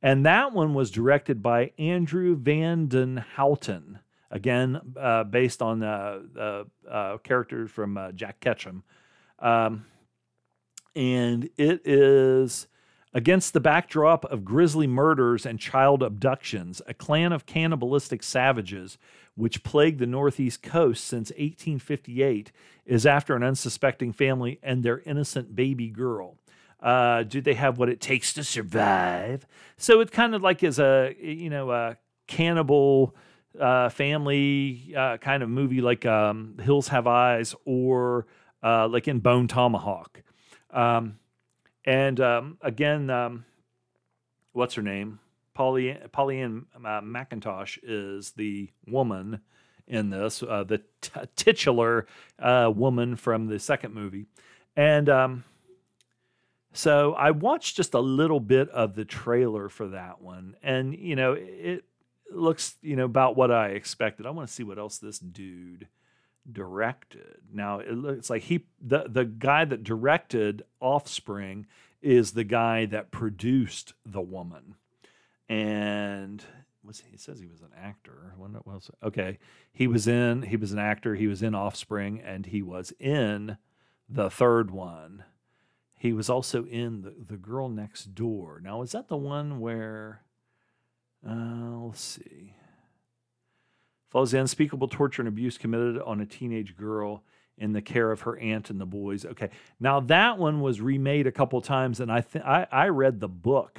Speaker 1: And that one was directed by Andrew Van Den Houten. Again, uh, based on uh, uh, characters from uh, Jack Ketchum. Um, and it is Against the backdrop of grisly murders and child abductions, a clan of cannibalistic savages, which plagued the Northeast coast since 1858, is after an unsuspecting family and their innocent baby girl. Uh, do they have what it takes to survive? So it kind of like is a you know a cannibal uh, family uh, kind of movie, like um, Hills Have Eyes or uh, like in Bone Tomahawk. Um, and um, again, um, what's her name? Polly Pollyann uh, McIntosh is the woman in this, uh, the t- titular uh, woman from the second movie, and um, so I watched just a little bit of the trailer for that one, and you know it looks you know about what I expected. I want to see what else this dude directed. Now it looks like he the the guy that directed Offspring is the guy that produced The Woman. And was he says he was an actor. When it was okay. He was in he was an actor, he was in Offspring, and he was in the third one. He was also in the, the Girl Next Door. Now, is that the one where uh, let's see follows the unspeakable torture and abuse committed on a teenage girl in the care of her aunt and the boys. Okay, now that one was remade a couple times, and I th- I, I read the book.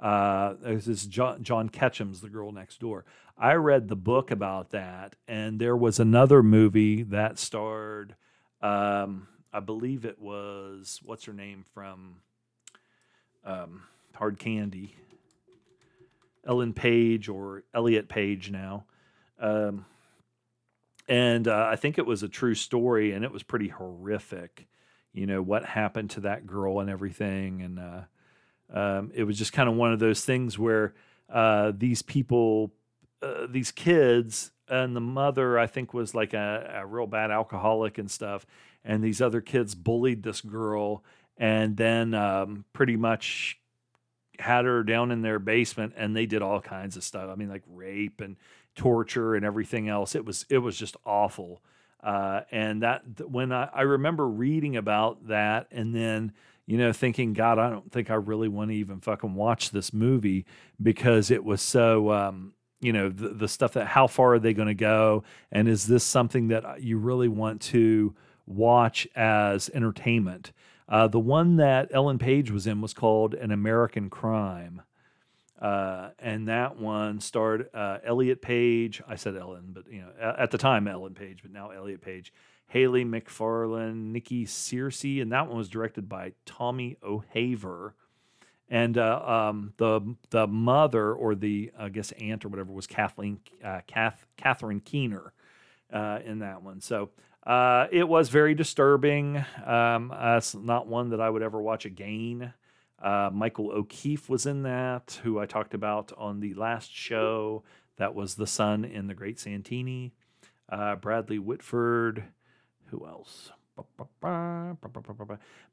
Speaker 1: Uh, this is John, John Ketchum's The Girl Next Door. I read the book about that, and there was another movie that starred, um, I believe it was what's her name from um, Hard Candy, Ellen Page or Elliot Page now. Um, and uh, I think it was a true story, and it was pretty horrific. You know what happened to that girl and everything, and uh, um, it was just kind of one of those things where uh, these people, uh, these kids, and the mother, I think, was like a, a real bad alcoholic and stuff, and these other kids bullied this girl, and then um, pretty much had her down in their basement, and they did all kinds of stuff. I mean, like rape and torture and everything else. It was it was just awful. Uh, and that when I, I remember reading about that and then you know thinking god i don't think i really want to even fucking watch this movie because it was so um, you know the, the stuff that how far are they going to go and is this something that you really want to watch as entertainment uh, the one that ellen page was in was called an american crime uh, and that one starred uh, Elliot Page. I said Ellen, but you know at the time Ellen Page, but now Elliot Page, Hayley McFarland, Nikki Searcy, and that one was directed by Tommy O'Haver. And uh, um, the the mother or the I guess aunt or whatever was Kathleen uh, Kath, Catherine Keener uh, in that one. So uh, it was very disturbing. Um, it's not one that I would ever watch again. Uh, Michael O'Keefe was in that, who I talked about on the last show. That was the son in The Great Santini. Uh, Bradley Whitford. Who else?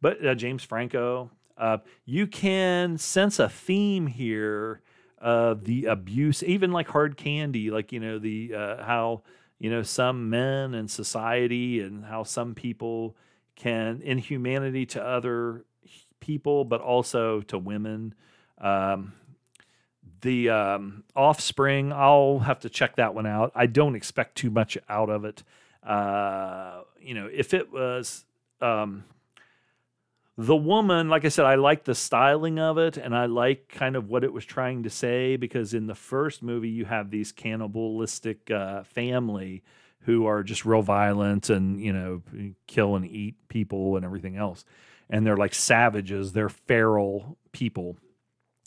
Speaker 1: But uh, James Franco. Uh, you can sense a theme here of the abuse, even like hard candy, like, you know, the uh, how, you know, some men in society and how some people can, inhumanity to other people, but also to women. Um, the um, Offspring, I'll have to check that one out. I don't expect too much out of it. Uh, you know, if it was um, the woman, like I said, I like the styling of it and I like kind of what it was trying to say because in the first movie, you have these cannibalistic uh, family who are just real violent and, you know, kill and eat people and everything else. And they're like savages, they're feral people.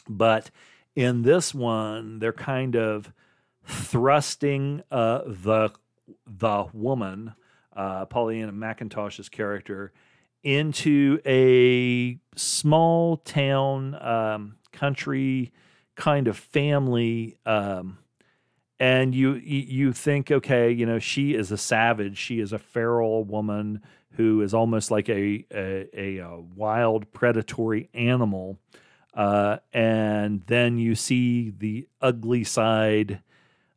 Speaker 1: But in this one, they're kind of thrusting uh, the the woman, uh, Pollyanna McIntosh's character, into a small town, um, country kind of family. Um, and you you think, okay, you know, she is a savage. She is a feral woman who is almost like a a, a, a wild predatory animal. Uh, and then you see the ugly side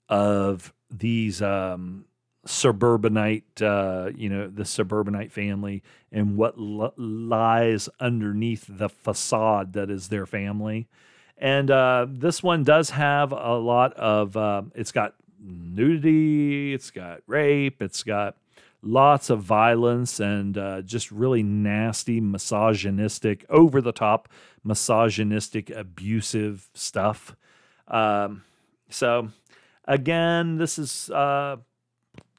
Speaker 1: of these um, suburbanite, uh, you know, the suburbanite family and what l- lies underneath the facade that is their family. And uh, this one does have a lot of, uh, it's got nudity, it's got rape, it's got lots of violence and uh, just really nasty, misogynistic, over the top, misogynistic, abusive stuff. Um, so, again, this is uh,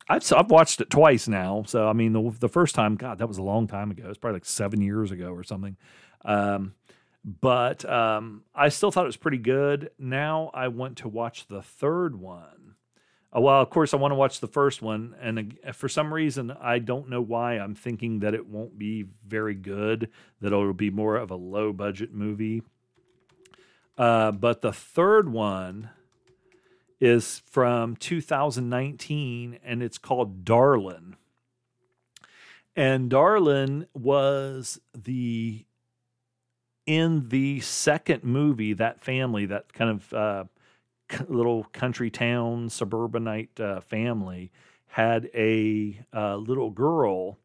Speaker 1: I've, I've watched it twice now. So I mean, the the first time, God, that was a long time ago. It's probably like seven years ago or something. Um, but um, I still thought it was pretty good. Now I want to watch the third one. Uh, well, of course, I want to watch the first one, and uh, for some reason, I don't know why. I'm thinking that it won't be very good. That it'll be more of a low budget movie. Uh, but the third one is from 2019 and it's called Darlin. And Darlin was the in the second movie that family that kind of uh, little country town suburbanite uh, family had a uh, little girl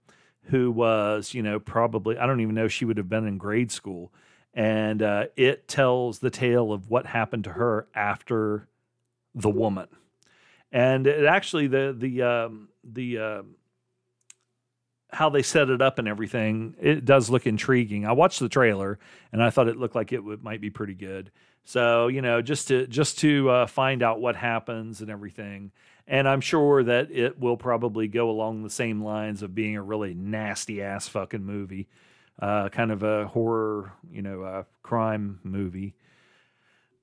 Speaker 1: who was you know probably I don't even know she would have been in grade school and uh, it tells the tale of what happened to her after the woman, and it actually the the um, the uh, how they set it up and everything it does look intriguing. I watched the trailer and I thought it looked like it would, might be pretty good. So you know just to just to uh, find out what happens and everything. And I'm sure that it will probably go along the same lines of being a really nasty ass fucking movie, uh, kind of a horror, you know, uh, crime movie.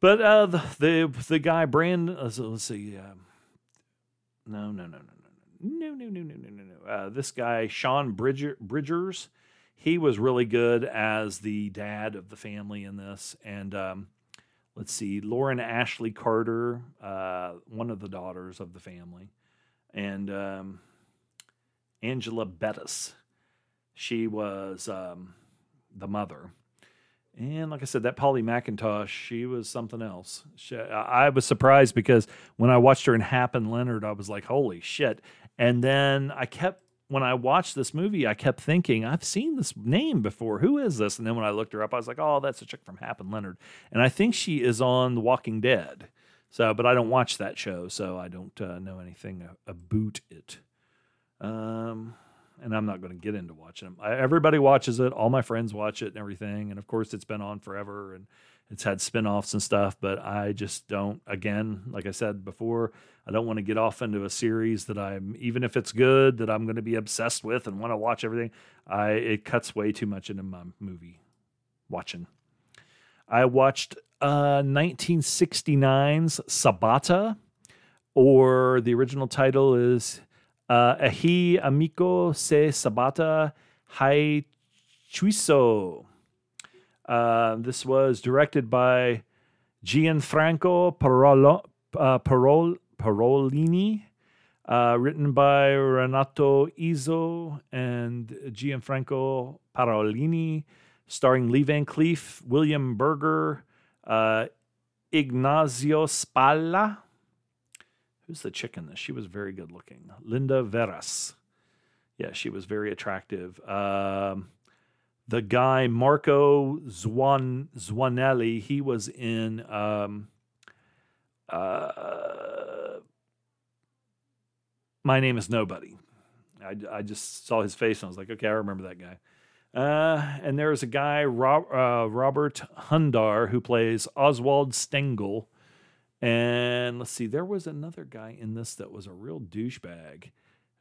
Speaker 1: But uh, the, the the guy Brandon, uh, let's see, um, no, no, no, no, no, no, no, no, no, no, no, no. Uh, this guy Sean Bridger, Bridgers, he was really good as the dad of the family in this, and um, let's see, Lauren Ashley Carter, uh, one of the daughters of the family, and um, Angela Bettis, she was um, the mother and like I said, that Polly McIntosh, she was something else. She, I was surprised because when I watched her in Hap and Leonard, I was like, holy shit. And then I kept, when I watched this movie, I kept thinking, I've seen this name before. Who is this? And then when I looked her up, I was like, oh, that's a chick from Hap and Leonard. And I think she is on The Walking Dead. So, but I don't watch that show, so I don't uh, know anything about it. Um, and I'm not going to get into watching them. I, everybody watches it. All my friends watch it and everything. And of course, it's been on forever and it's had spin-offs and stuff. But I just don't. Again, like I said before, I don't want to get off into a series that I'm even if it's good that I'm going to be obsessed with and want to watch everything. I it cuts way too much into my movie watching. I watched uh, 1969's Sabata, or the original title is uh, Ahi Amico se Sabata Hai Chuiso. Uh, this was directed by Gianfranco Parolo, uh, Parol, Parolini, uh, written by Renato Izzo and Gianfranco Parolini, starring Lee Van Cleef, William Berger, uh, Ignazio Spalla, Who's the chick in this? She was very good looking. Linda Veras. Yeah, she was very attractive. Um, the guy Marco Zwan Zuanelli, he was in um, uh, My Name Is Nobody. I, I just saw his face and I was like, okay, I remember that guy. Uh, and there's a guy, Rob, uh, Robert Hundar, who plays Oswald Stengel. And let's see, there was another guy in this that was a real douchebag.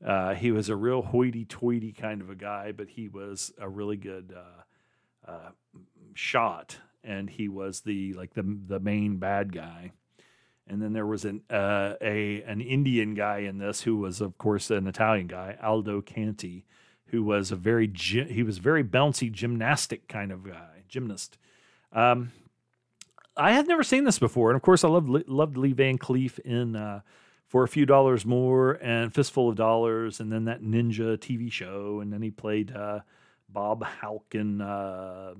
Speaker 1: Uh, he was a real hoity-toity kind of a guy, but he was a really good uh, uh, shot, and he was the like the the main bad guy. And then there was an uh, a an Indian guy in this who was, of course, an Italian guy, Aldo Canti, who was a very gy- he was very bouncy gymnastic kind of guy, gymnast. Um, I had never seen this before, and of course, I loved loved Lee Van Cleef in uh, for a few dollars more and Fistful of Dollars, and then that Ninja TV show, and then he played uh, Bob Hauk in uh,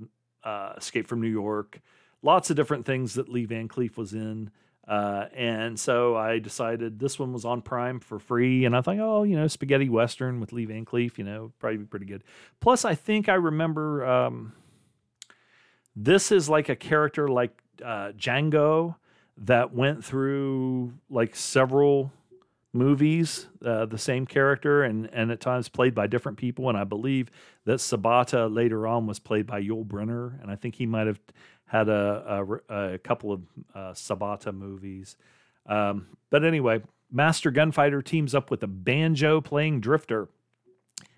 Speaker 1: uh, Escape from New York. Lots of different things that Lee Van Cleef was in. Uh, and so I decided this one was on Prime for free, and I thought, oh, you know, spaghetti western with Lee Van Cleef, you know, probably be pretty good. Plus, I think I remember um, this is like a character like uh, Django that went through like several movies, uh, the same character, and and at times played by different people. And I believe that Sabata later on was played by Yul Brynner, and I think he might have had a a, a couple of uh, Sabata movies. Um, but anyway, Master Gunfighter teams up with a banjo playing drifter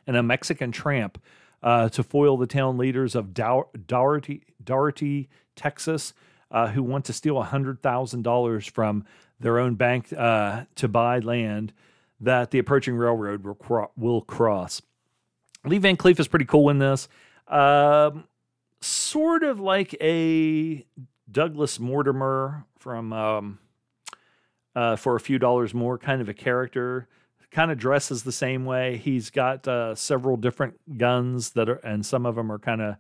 Speaker 1: and a Mexican tramp uh, to foil the town leaders of Dow- Daugherty, Daugherty, Texas, uh, who want to steal $100,000 from their own bank uh, to buy land that the approaching railroad will, cro- will cross. Lee Van Cleef is pretty cool in this. Um, sort of like a Douglas Mortimer from um, uh, For a Few Dollars More kind of a character. Kind of dresses the same way. He's got uh, several different guns that are, and some of them are kind of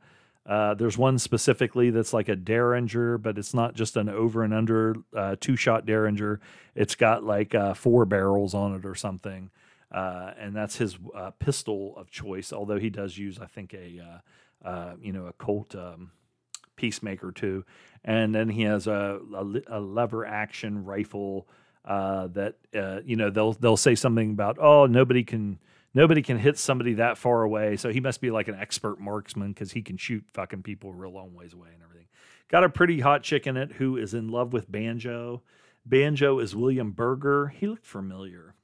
Speaker 1: uh, there's one specifically that's like a Derringer, but it's not just an over and under uh, two shot Derringer. It's got like uh, four barrels on it or something. Uh, and that's his uh, pistol of choice, although he does use, I think, a you know a Colt um, Peacemaker too. And then he has a, a, a lever action rifle that you know they'll they'll say something about oh nobody can nobody can hit somebody that far away. So he must be like an expert marksman because he can shoot fucking people real long ways away and everything. Got a pretty hot chick in it who is in love with Banjo. Banjo is William Berger. He looked familiar.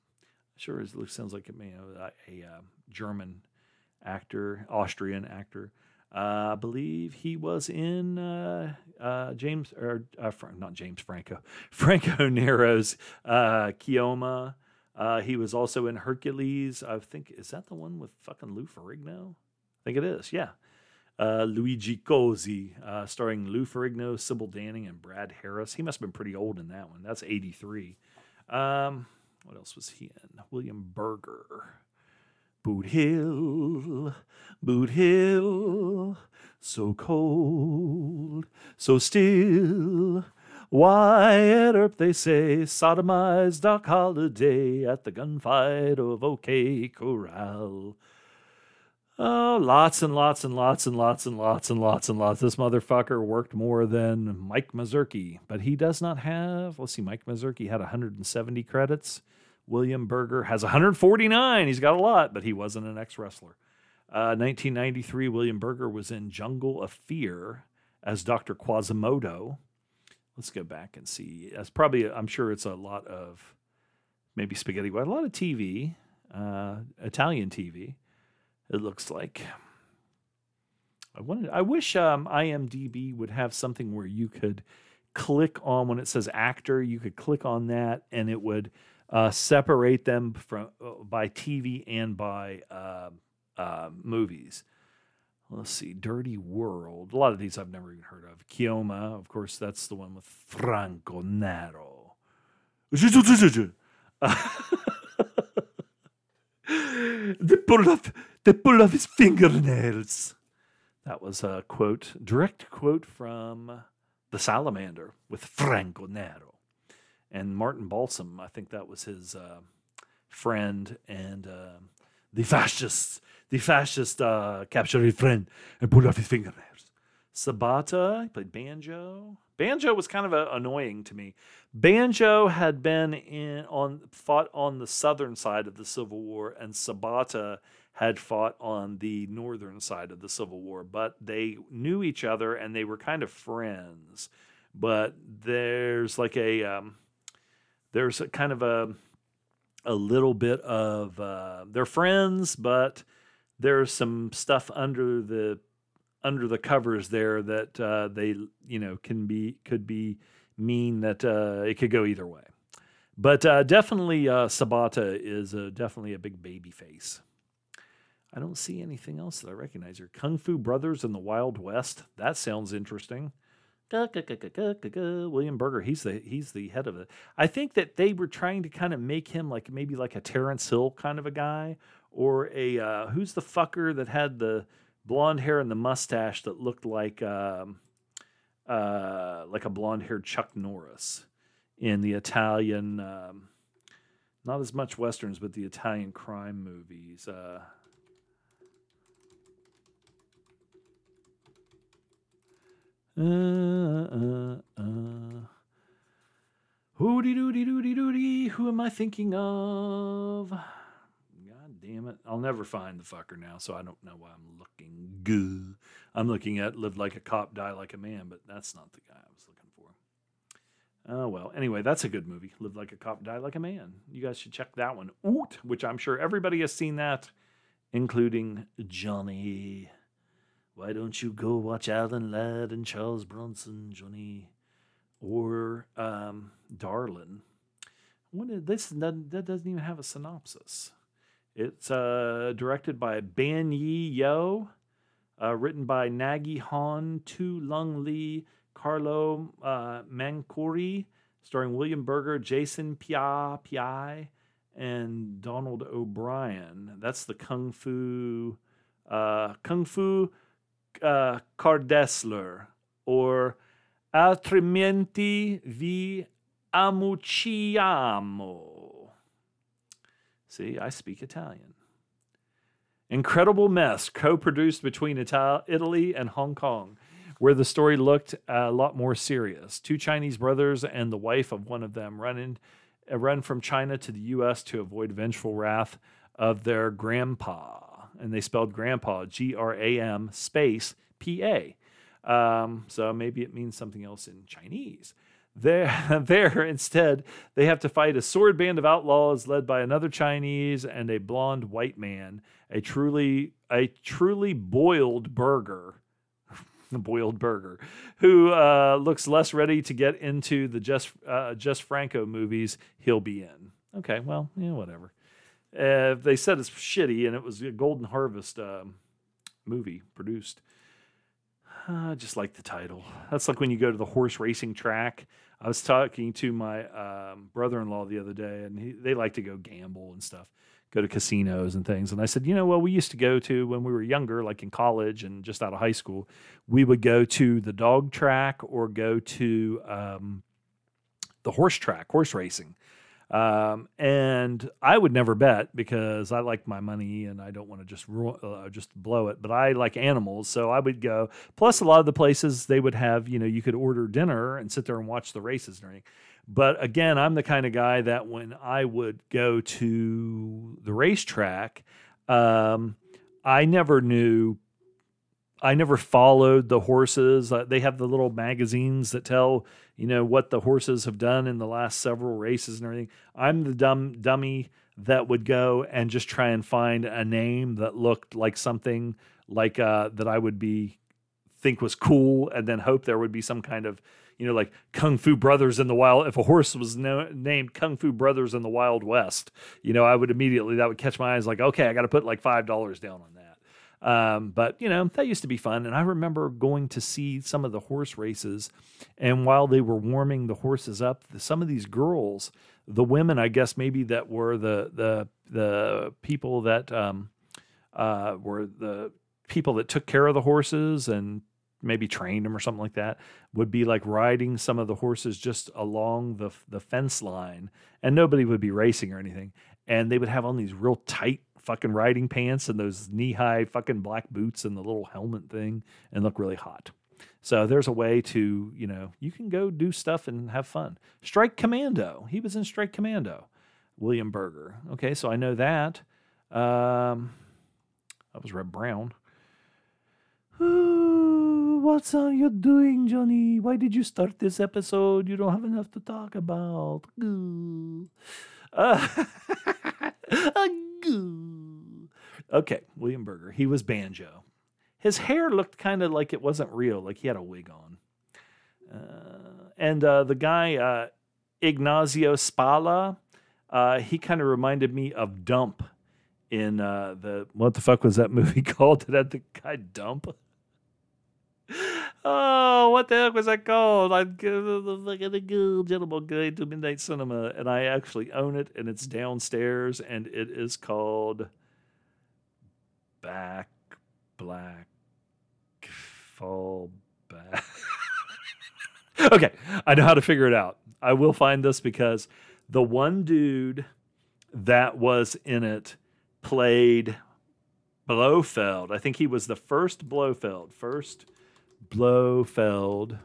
Speaker 1: Sure, sounds like you know, a, a uh, German actor, Austrian actor. Uh, I believe he was in uh, uh, James or uh, not James Franco, Franco Nero's uh, Keoma. Uh, he was also in Hercules. I think is that the one with fucking Lou Ferrigno? I think it is. Yeah. Uh, Luigi Cozzi, uh, starring Lou Ferrigno, Sybil Danning, and Brad Harris. He must have been pretty old in that one. That's 83. Um, what else was he in? William Berger. Boot Hill, Boot Hill, so cold, so still, why Earp, they say, sodomized Doc Holliday at the gunfight of OK Corral. Oh, lots and lots and lots and lots and lots and lots and lots. This motherfucker worked more than Mike Mazurki, but he does not have. Let's see, Mike Mazurki had 170 credits. William Berger has 149. He's got a lot, but he wasn't an ex wrestler. Uh, 1993, William Berger was in Jungle of Fear as Dr. Quasimodo. Let's go back and see. That's probably, I'm sure it's a lot of maybe spaghetti, but a lot of TV, uh, Italian TV, it looks like. I wanted, I wish um, IMDb would have something where you could click on when it says actor, you could click on that and it would uh, separate them from uh, by TV and by uh, uh, movies. Let's see, Dirty World. A lot of these I've never even heard of. Keoma, of course, that's the one with Franco Nero. they pulled off, they pulled off his fingernails. That was a quote, direct quote from The Salamander with Franco Nero. And Martin Balsam, I think that was his uh, friend and uh, the fascists the fascist uh, captured his friend and pulled off his fingernails. Sabata, he played banjo. Banjo was kind of a, annoying to me. Banjo had been in on fought on the southern side of the Civil War, and Sabata had fought on the northern side of the Civil War, but they knew each other and they were kind of friends. But there's like a um, there's a kind of a a little bit of uh, they're friends, but there's some stuff under the under the covers there that uh, they you know can be could be mean that uh, it could go either way. But uh, definitely, uh, Sabata is definitely a big baby face. I don't see anything else that I recognize here. Kung Fu Brothers in the Wild West. That sounds interesting. William Berger, he's the he's the head of it. I think that they were trying to kind of make him like maybe like a Terence Hill kind of a guy, or a uh, who's the fucker that had the blonde hair and the mustache that looked like um, uh, like a blonde haired Chuck Norris in the Italian, um, not as much westerns, but the Italian crime movies. Uh, Uh, uh, uh. Hooty doody doody doody. Who am I thinking of? God damn it. I'll never find the fucker now, so I don't know why I'm looking good. I'm looking at Live Like a Cop, Die Like a Man, but that's not the guy I was looking for. Oh, well. Anyway, that's a good movie. Live Like a Cop, Die Like a Man. You guys should check that one out, which I'm sure everybody has seen that, including Johnny. Why don't you go watch Alan Ladd and Charles Bronson, Johnny, or um, Darlin? What is this? That, doesn't even have a synopsis. It's uh, directed by Ban Yi Yo, uh, written by Nagi Han, Tu Lung Lee, Carlo uh, Mancouri, starring William Berger, Jason Pia Pi, and Donald O'Brien. That's the Kung Fu uh, Kung Fu uh, Cardessler or Altrimenti vi amucciamo. See, I speak Italian. Incredible Mess, co produced between Italy and Hong Kong, where the story looked a lot more serious. Two Chinese brothers and the wife of one of them run, in, run from China to the U.S. to avoid vengeful wrath of their grandpa and they spelled grandpa G R A M space P A. Um, so maybe it means something else in Chinese. There, there instead, they have to fight a sword band of outlaws led by another Chinese and a blonde white man, a truly, a truly boiled burger, boiled burger, who uh, looks less ready to get into the just, uh, Jess Franco movies he'll be in. Okay, well, yeah, whatever. Uh, they said it's shitty, and it was a Golden Harvest um, movie produced. I uh, just like the title. That's like when you go to the horse racing track. I was talking to my um, brother-in-law the other day, and he, they like to go gamble and stuff, go to casinos and things. And I said, you know, well, we used to go to when we were younger, like in college and just out of high school. We would go to the dog track or go to um, the horse track, horse racing. Um, and I would never bet because I like my money and I don't want to just uh, just blow it. But I like animals, so I would go. Plus, a lot of the places they would have, you know, you could order dinner and sit there and watch the races and everything. But again, I'm the kind of guy that when I would go to the racetrack, um, I never knew I never followed the horses. Uh, they have the little magazines that tell you know what the horses have done in the last several races and everything. I'm the dumb dummy that would go and just try and find a name that looked like something like uh, that I would be think was cool, and then hope there would be some kind of you know like Kung Fu Brothers in the Wild. If a horse was no, named Kung Fu Brothers in the Wild West, you know I would immediately that would catch my eyes. Like okay, I got to put like five dollars down on that. Um, but you know that used to be fun, and I remember going to see some of the horse races. And while they were warming the horses up, some of these girls, the women, I guess maybe that were the the the people that um, uh, were the people that took care of the horses and maybe trained them or something like that would be like riding some of the horses just along the the fence line. And nobody would be racing or anything. And they would have on these real tight fucking riding pants and those knee high fucking black boots and the little helmet thing and look really hot. So there's a way to, you know, you can go do stuff and have fun. Strike Commando. He was in Strike Commando. William Berger. Okay, so I know that. Um, that was Reb Brown. What's are you doing, Johnny? Why did you start this episode? You don't have enough to talk about. Uh, okay, William Berger. He was banjo. His hair looked kind of like it wasn't real, like he had a wig on. Uh, and uh, the guy, uh, Ignazio Spalla, uh, he kind of reminded me of Dump in uh, the what the fuck was that movie called? Did that the guy Dump? oh, what the heck was that called? I'm the fucking gentleman guide to midnight cinema, and I actually own it, and it's downstairs, and it is called Back Black Fall Back. okay, I know how to figure it out. I will find this because the one dude that was in it played Blofeld. I think he was the first Blofeld. First Blofeld.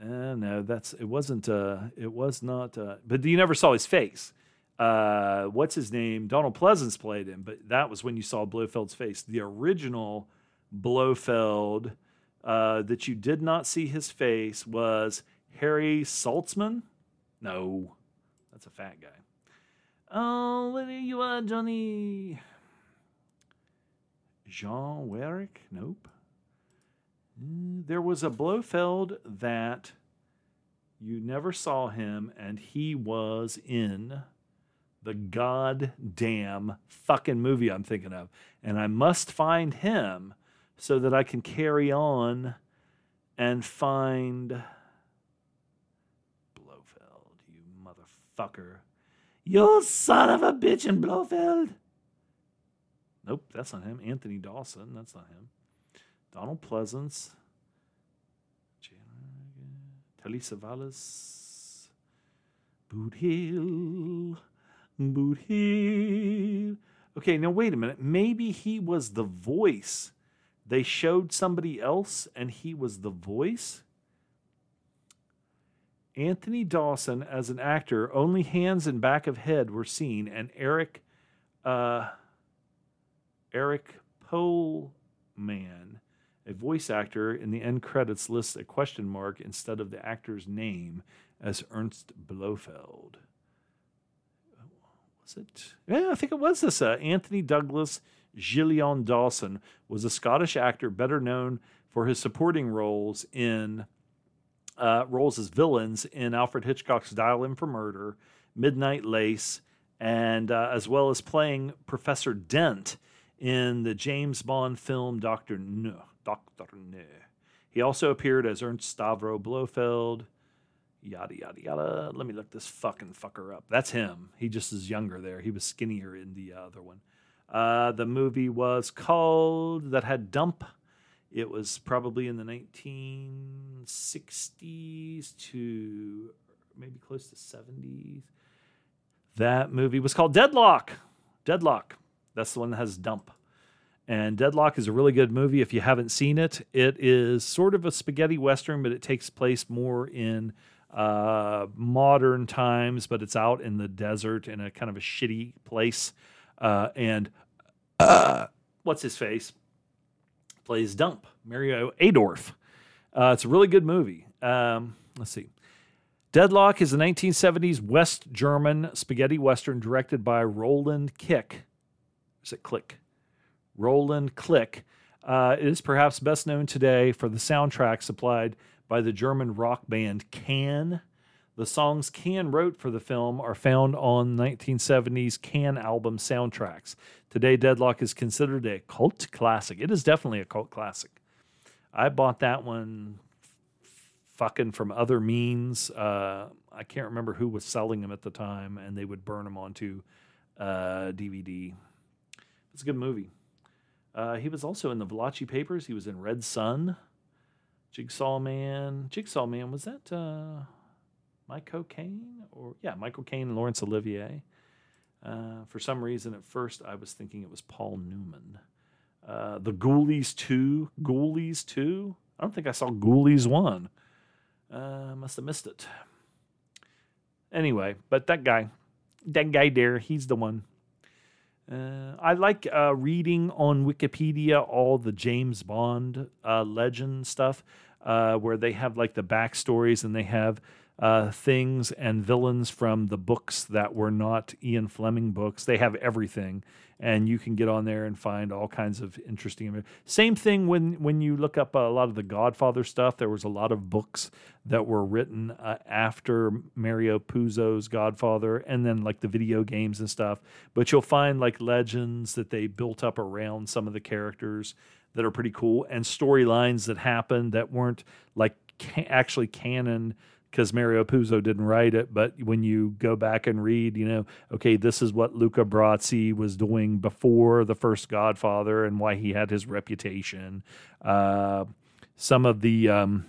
Speaker 1: Uh, no, that's it. Wasn't uh, it was not. Uh, but you never saw his face. Uh, what's his name? Donald Pleasence played him, but that was when you saw Blofeld's face. The original Blofeld uh, that you did not see his face was Harry Saltzman. No, that's a fat guy. Oh, where you are, Johnny? Jean Weirich? Nope. Mm, there was a Blofeld that you never saw him, and he was in the goddamn fucking movie I'm thinking of. And I must find him so that I can carry on and find fucker. You motherfucker. You son of a bitch in Blofeld. Nope, that's not him. Anthony Dawson, that's not him. Donald Pleasence. Telly Savalas. Boot Hill. Boot Hill. Okay, now wait a minute. Maybe he was the voice. They showed somebody else and he was the voice? Anthony Dawson as an actor, only hands and back of head were seen, and Eric uh, Eric Pohlmann, a voice actor in the end credits, lists a question mark instead of the actor's name as Ernst Blofeld. Was it? Yeah, I think it was this. Uh, Anthony Douglas Gillian Dawson was a Scottish actor better known for his supporting roles in uh, roles as villains in Alfred Hitchcock's Dial M for Murder, Midnight Lace, and uh, as well as playing Professor Dent in the James Bond film Doctor No. Doctor No. He also appeared as Ernst Stavro Blofeld. Yada yada yada. Let me look this fucking fucker up. That's him. He just is younger there. He was skinnier in the other one. Uh, the movie was called that had Dump it was probably in the 1960s to maybe close to 70s. That movie was called Deadlock. Deadlock. That's the one that has Dump. And Deadlock is a really good movie if you haven't seen it. It is sort of a spaghetti western, but it takes place more in uh, modern times, but it's out in the desert in a kind of a shitty place. Uh, and uh, what's his face? plays Dump, Mario Adorf. Uh, it's a really good movie. Um, let's see. Deadlock is a 1970s West German spaghetti western directed by Roland Kick. Is it Klick? Roland Klick. Uh, is perhaps best known today for the soundtrack supplied by the German rock band Can. The songs Can wrote for the film are found on 1970s Can album soundtracks. Today, Deadlock is considered a cult classic. It is definitely a cult classic. I bought that one fucking from other means. Uh, I can't remember who was selling them at the time, and they would burn them onto uh, DVD. It's a good movie. Uh, he was also in the Valachi Papers. He was in Red Sun, Jigsaw Man. Jigsaw Man was that uh, Michael Caine or yeah, Michael Caine and Laurence Olivier. Uh, for some reason, at first, I was thinking it was Paul Newman. Uh, the Ghoulies 2. Ghoulies 2? I don't think I saw Ghoulies 1. Uh, must have missed it. Anyway, but that guy, that guy there, he's the one. Uh, I like uh, reading on Wikipedia all the James Bond uh, legend stuff, uh, where they have like the backstories and they have uh, things and villains from the books that were not Ian Fleming books. They have everything, and you can get on there and find all kinds of interesting. Same thing when when you look up a lot of the Godfather stuff. There was a lot of books that were written uh, after Mario Puzo's Godfather, and then like the video games and stuff. But you'll find like legends that they built up around some of the characters that are pretty cool, and storylines that happened that weren't like ca- actually canon because Mario Puzo didn't write it, but when you go back and read, you know, okay, this is what Luca Brasi was doing before the first Godfather and why he had his reputation. Uh, some of the, um,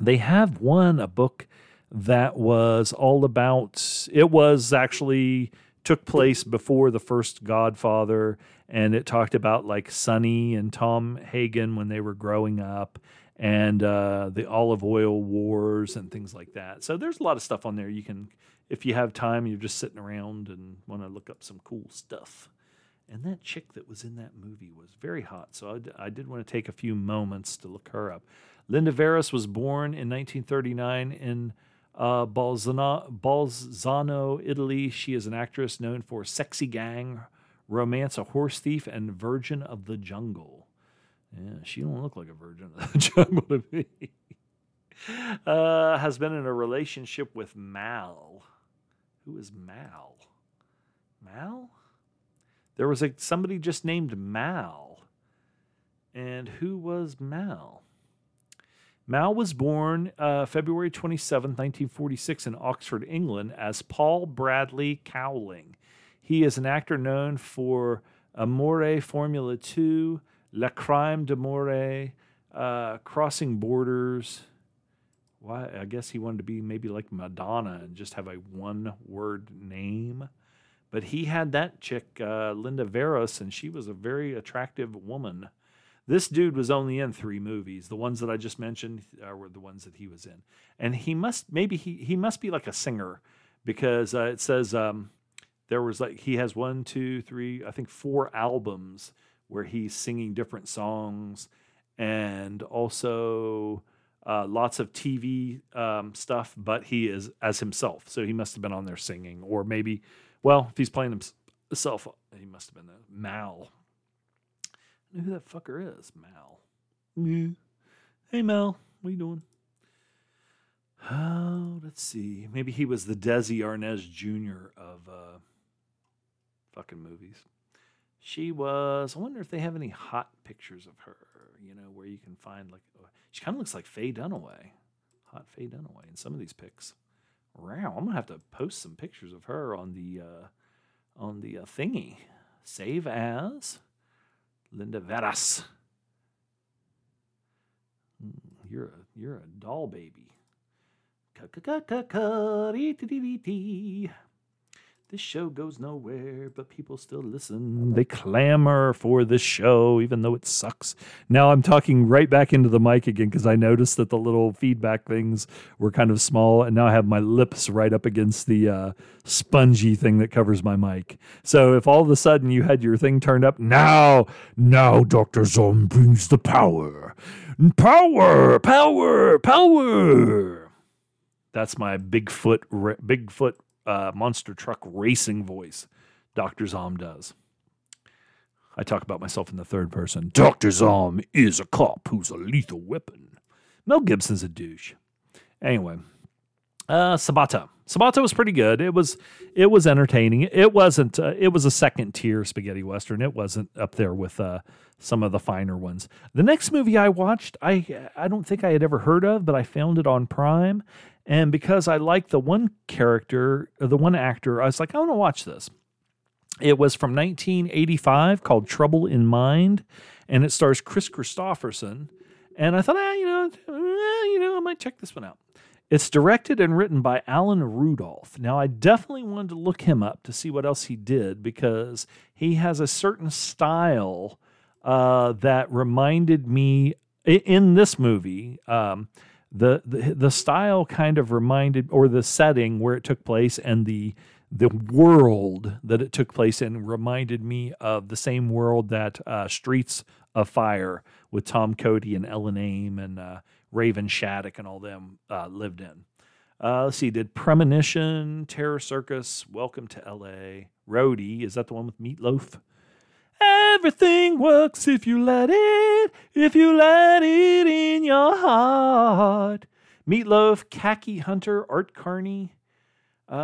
Speaker 1: they have one, a book that was all about, it was actually took place before the first Godfather, and it talked about like Sonny and Tom Hagen when they were growing up and uh, the olive oil wars and things like that. So there's a lot of stuff on there. You can, if you have time, you're just sitting around and want to look up some cool stuff. And that chick that was in that movie was very hot. So I, d- I did want to take a few moments to look her up. Linda Veras was born in 1939 in uh, Italy. She is an actress known for Sexy Gang, Romance a Horse Thief, and Virgin of the Jungle. Yeah, she don't look like a virgin to me. Uh, has been in a relationship with Mal. Who is Mal? Mal? There was a somebody just named Mal. And who was Mal? Mal was born uh, February 27, 1946, in Oxford, England, as Paul Bradley Couling. He is an actor known for Amore Formula 2, Le Crime d'Amour, uh, Crossing Borders. Why? I guess he wanted to be maybe like Madonna and just have a one word name. But he had that chick, uh, Linda Veras, and she was a very attractive woman. This dude was only in three movies. The ones that I just mentioned uh, were the ones that he was in, and he must maybe he he must be like a singer because uh, it says um, there was like he has one, two, three, I think four albums where he's singing different songs and also uh, lots of TV um, stuff, but he is as himself. So he must have been on there singing, or maybe, well, if he's playing himself, he must have been the Mal. I know who that fucker is, Mal. Yeah. Hey, Mal, what you doing? Oh, let's see. Maybe he was the Desi Arnaz Jr. of uh, fucking movies. She was. I wonder if they have any hot pictures of her. You know, where you can find like oh, she kind of looks like Faye Dunaway, hot Faye Dunaway in some of these pics. Wow, I'm gonna have to post some pictures of her on the uh, on the uh, thingy. Save as Linda Veras. Hmm, you're a you're a doll baby. This show goes nowhere, but people still listen. They clamor for this show, even though it sucks. Now I'm talking right back into the mic again because I noticed that the little feedback things were kind of small, and now I have my lips right up against the uh, spongy thing that covers my mic. So if all of a sudden you had your thing turned up, now, now Dr. Zom brings the power. Power, power, power. That's my Bigfoot, Bigfoot uh, monster truck racing voice Dr. Zom does. I talk about myself in the third person. Dr. Zom is a cop who's a lethal weapon. Mel Gibson's a douche. Anyway, uh, Sabata. Sabata was pretty good. It was it was entertaining. It wasn't. Uh, it was a second tier spaghetti western. It wasn't up there with uh, some of the finer ones. The next movie I watched, I I don't think I had ever heard of, but I found it on Prime, and because I like the one character, the one actor, I was like, I want to watch this. It was from 1985 called Trouble in Mind, and it stars Kris Kristofferson. And I thought, ah, you know, eh, you know, I might check this one out. It's directed and written by Alan Rudolph. Now, I definitely wanted to look him up to see what else he did because he has a certain style uh, that reminded me in this movie. Um, the, the style kind of reminded, or the setting where it took place, and the the world that it took place in reminded me of the same world that uh, Streets of Fire with Tom Cody and Ellen Aim and uh, Raven Shaddock and all them uh, lived in. Uh, let's see, did Premonition, Terror Circus, Welcome to L.A., Roadie, is that the one with Meatloaf? Everything works if you let it, if you let it in your heart. Meatloaf, Kaki Hunter, Art Carney, uh,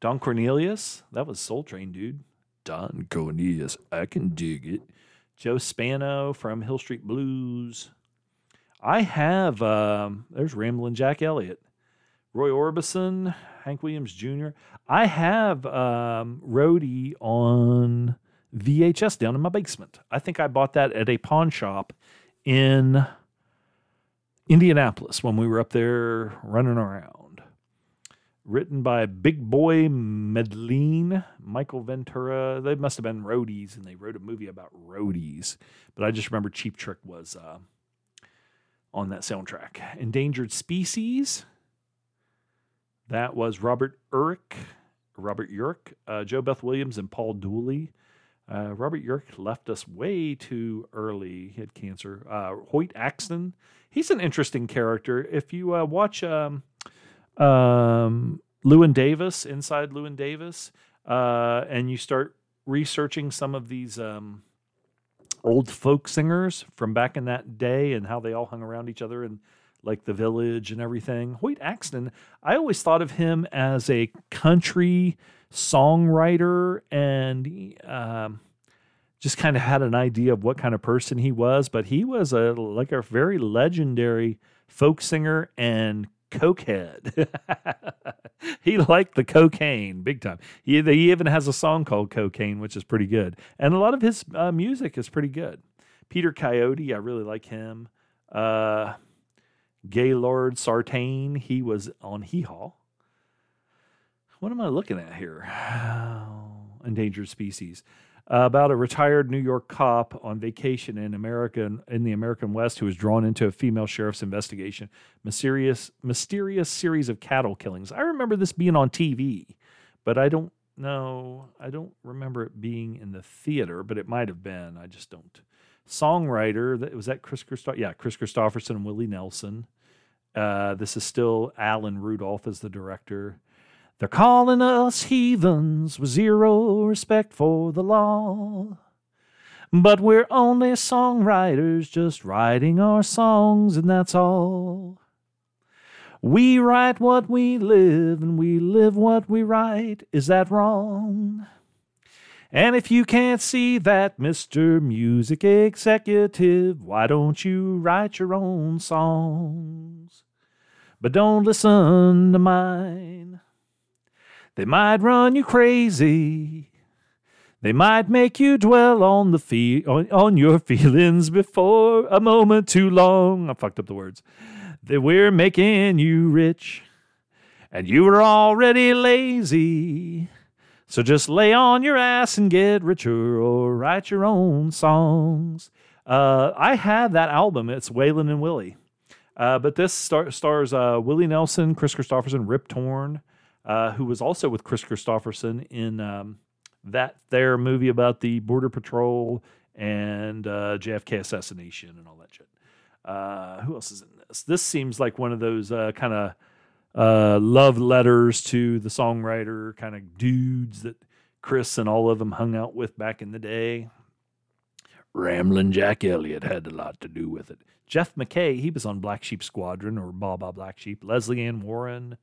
Speaker 1: Don Cornelius, that was Soul Train, dude. Don Cornelius, I can dig it. Joe Spano from Hill Street Blues. I have, um, there's Ramblin' Jack Elliott, Roy Orbison, Hank Williams Jr. I have um, Roadie on VHS down in my basement. I think I bought that at a pawn shop in Indianapolis when we were up there running around. Written by Big Boy Medlin, Michael Ventura. They must have been roadies, and they wrote a movie about roadies. But I just remember Cheap Trick was uh, on that soundtrack. Endangered Species. That was Robert Urich, Robert Urich, uh, JoBeth Williams, and Paul Dooley. Uh, Robert Urich left us way too early. He had cancer. Uh, Hoyt Axton, he's an interesting character. If you uh, watch um, um, Llewyn Davis, Inside Llewyn Davis, uh, and you start researching some of these um, old folk singers from back in that day and how they all hung around each other and like the village and everything. Hoyt Axton, I always thought of him as a country songwriter and um, just kind of had an idea of what kind of person he was. But he was a like a very legendary folk singer and cokehead. he liked the cocaine big time. He, he even has a song called Cocaine, which is pretty good. And a lot of his uh, music is pretty good. Peter Coyote, I really like him. Uh, Gaylord Sartain, he was on Hee Haw. What am I looking at here? endangered species. Uh, about a retired New York cop on vacation in America in the American West who was drawn into a female sheriff's investigation. Mysterious, mysterious series of cattle killings. I remember this being on TV, but I don't know. I don't remember it being in the theater, but it might have been. I just don't. Songwriter that was that Kris Kristofferson. Yeah, Kris Kristofferson and Willie Nelson. Uh, this is still Alan Rudolph as the director. They're calling us heathens with zero respect for the law. But we're only songwriters just writing our songs, and that's all. We write what we live, and we live what we write. Is that wrong? And if you can't see that, Mr. Music Executive, why don't you write your own songs? But don't listen to mine. They might run you crazy. They might make you dwell on the fe- on, on your feelings before a moment too long. I fucked up the words. That we're making you rich, and you were already lazy. So just lay on your ass and get richer, or write your own songs. Uh, I have that album. It's Waylon and Willie. Uh, but this star- stars uh, Willie Nelson, Kris Kristofferson, Rip Torn, uh, who was also with Kris Kristofferson in um, that their movie about the Border Patrol and uh, JFK assassination and all that shit. Uh, who else is in this? This seems like one of those uh, kind of love letters to the songwriter kind of dudes that Kris and all of them hung out with back in the day. Ramblin' Jack Elliott had a lot to do with it. Jeff McKay, he was on Black Sheep Squadron or Baa Black Sheep. Lesley Ann Warren,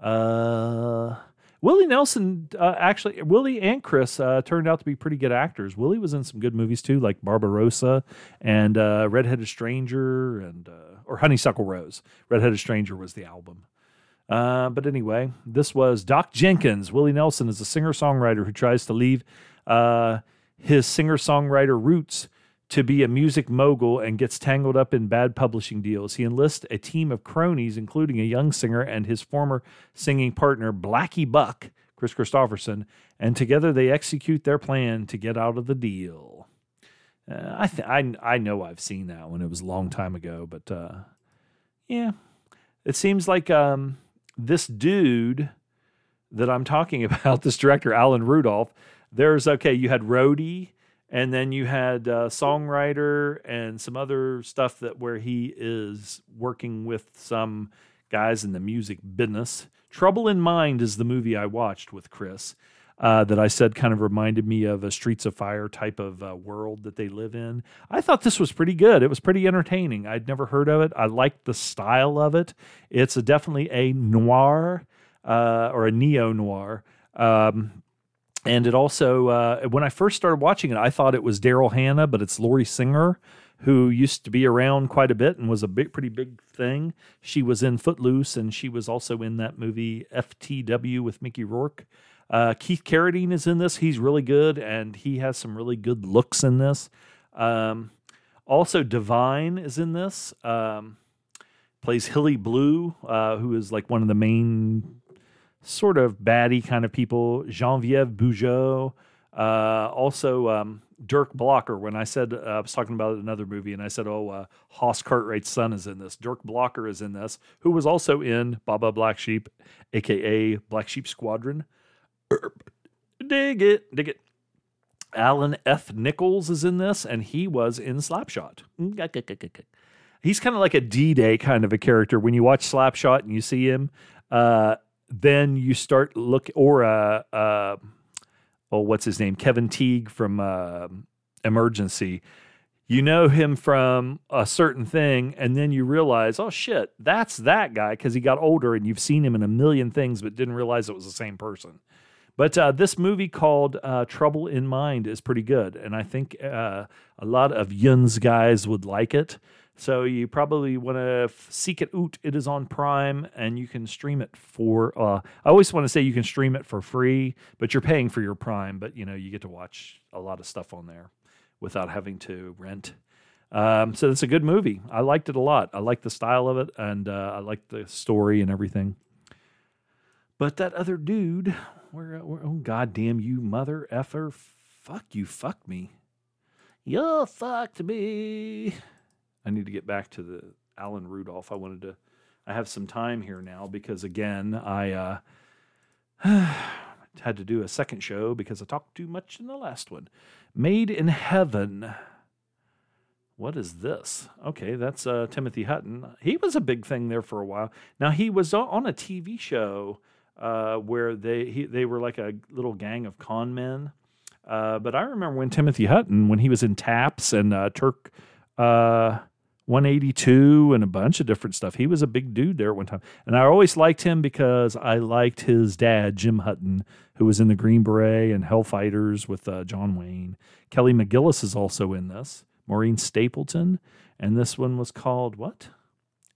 Speaker 1: uh, Willie Nelson, uh, actually, Willie and Kris uh, turned out to be pretty good actors. Willie was in some good movies too, like Barbarossa and uh, Redheaded Stranger and uh, or Honeysuckle Rose. Redheaded Stranger was the album. Uh, but anyway, this was Doc Jenkins. Willie Nelson is a singer songwriter who tries to leave uh, his singer songwriter roots to be a music mogul and gets tangled up in bad publishing deals. He enlists a team of cronies, including a young singer and his former singing partner, Blackie Buck, Kris Kristofferson, and together they execute their plan to get out of the deal. Uh, I, th- I I know I've seen that one. It was a long time ago, but uh, yeah, it seems like um, this dude that I'm talking about, this director Alan Rudolph. There's okay. You had Roadie, and then you had uh, songwriter and some other stuff that where he is working with some guys in the music business. Trouble in Mind is the movie I watched with Kris. Uh, that I said kind of reminded me of a Streets of Fire type of uh, world that they live in. I thought this was pretty good. It was pretty entertaining. I'd never heard of it. I liked the style of it. It's a, definitely a noir uh, or a neo noir. Um, and it also, uh, when I first started watching it, I thought it was Daryl Hannah, but it's Lori Singer, who used to be around quite a bit and was a big, pretty big thing. She was in Footloose, and she was also in that movie FTW with Mickey Rourke. Uh, Keith Carradine is in this. He's really good, and he has some really good looks in this. Um, also, Divine is in this. Um, plays Hilly Blue, uh, who is like one of the main sort of baddie kind of people. Genevieve Bujold. Uh, also, um, Dirk Blocker. When I said uh, I was talking about another movie, and I said, "Oh, uh, Hoss Cartwright's son is in this." Dirk Blocker is in this, who was also in Baba Black Sheep, aka Black Sheep Squadron. dig it, dig it. Allan F. Nicholls is in this, and he was in Slapshot. He's kind of like a D Day kind of a character. When you watch Slapshot and you see him, uh, then you start look or uh, uh, oh, what's his name? Kevin Teague from uh, Emergency. You know him from a certain thing, and then you realize, oh shit, that's that guy because he got older and you've seen him in a million things, but didn't realize it was the same person. But uh, this movie called uh, Trouble in Mind is pretty good, and I think uh, a lot of Yun's guys would like it. So you probably want to f- seek it out. It is on Prime, and you can stream it for. Uh, I always want to say you can stream it for free, but you're paying for your Prime. But you know you get to watch a lot of stuff on there without having to rent. Um, so it's a good movie. I liked it a lot. I like the style of it, and uh, I like the story and everything. But that other dude, where, where oh goddamn you mother effer, fuck you, fuck me, you fucked me. I need to get back to the Alan Rudolph. I wanted to. I have some time here now because again I uh, had to do a second show because I talked too much in the last one. Made in Heaven. What is this? Okay, that's uh, Timothy Hutton. He was a big thing there for a while. Now he was on a TV show uh, where they he, they were like a little gang of con men. Uh, but I remember when Timothy Hutton, when he was in Taps and uh, Turk uh, 182 and a bunch of different stuff, he was a big dude there at one time. And I always liked him because I liked his dad, Jim Hutton, who was in the Green Beret and Hellfighters with uh, John Wayne. Kelly McGillis is also in this. Maureen Stapleton, and this one was called what?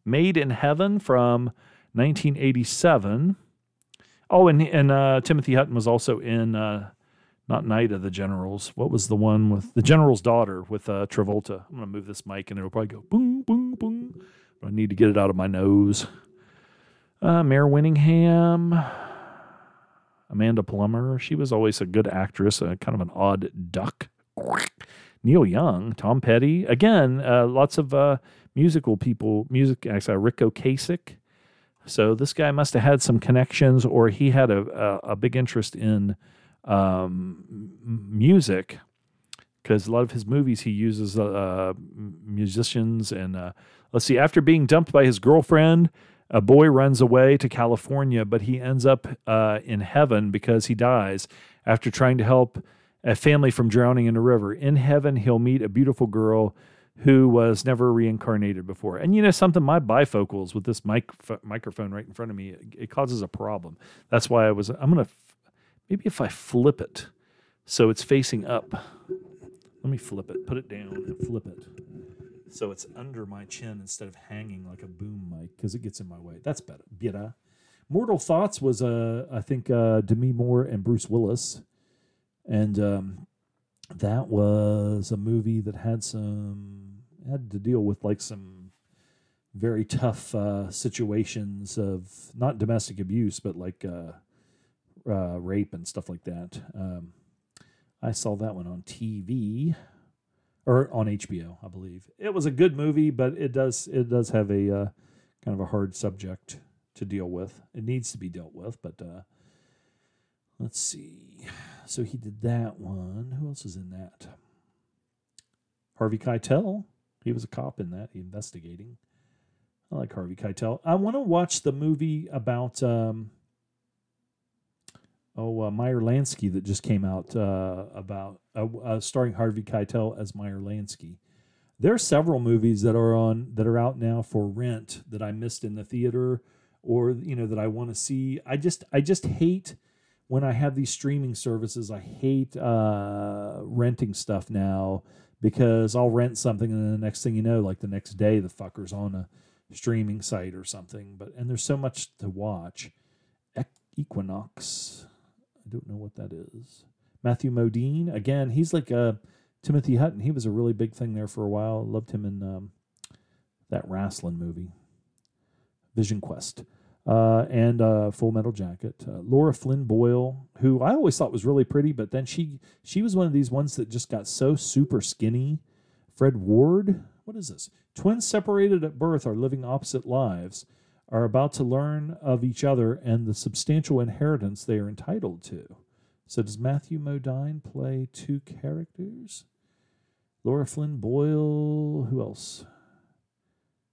Speaker 1: Made in Heaven from 1987. Oh, and and uh, Timothy Hutton was also in uh, not Night of the Generals. What was the one with the General's daughter with uh, Travolta? I'm gonna move this mic and it'll probably go boom, boom, boom. But I need to get it out of my nose. Uh, Mare Winningham, Amanda Plummer. She was always a good actress, uh, kind of an odd duck. Neil Young, Tom Petty. Again, uh, lots of uh, musical people. Music, actually, Ric Ocasek. So this guy must have had some connections, or he had a, a, a big interest in um, music, because a lot of his movies he uses uh, musicians. And uh, let's see, after being dumped by his girlfriend, a boy runs away to California, but he ends up uh, in heaven because he dies after trying to help a family from drowning in a river. In heaven, he'll meet a beautiful girl who was never reincarnated before. And you know something, my bifocals with this mic microphone right in front of me, it, causes a problem. That's why I was. I'm gonna f- maybe if I flip it so it's facing up. Let me flip it. Put it down and flip it. So it's under my chin instead of hanging like a boom mic because it gets in my way. That's better. Better. Mortal Thoughts was, uh, I think, uh, Demi Moore and Bruce Willis. And um, that was a movie that had some had to deal with like some very tough uh, situations of not domestic abuse, but like uh, uh, rape and stuff like that. Um, I saw that one on TV or on HBO, I believe. It was a good movie, but it does it does have a uh, kind of a hard subject to deal with. It needs to be dealt with, but uh, let's see. So he did that one. Who else is in that? Harvey Keitel. He was a cop in that, investigating. I like Harvey Keitel. I want to watch the movie about um, oh uh, Meyer Lansky that just came out uh, about uh, uh, starring Harvey Keitel as Meyer Lansky. There are several movies that are on that are out now for rent that I missed in the theater or you know that I want to see. I just I just hate when I have these streaming services. I hate uh, renting stuff now because I'll rent something and then the next thing you know, like the next day, the fucker's on a streaming site or something. But and there's so much to watch. Equinox, I don't know what that is. Matthew Modine, again, he's like a Timothy Hutton. He was a really big thing there for a while. Loved him in um, that wrestling movie, Vision Quest. Uh, and uh, Full Metal Jacket. Uh, Lara Flynn Boyle, who I always thought was really pretty, but then she she was one of these ones that just got so super skinny. Fred Ward, what is this? Twins separated at birth are living opposite lives, are about to learn of each other and the substantial inheritance they are entitled to. So does Matthew Modine play two characters? Lara Flynn Boyle, who else?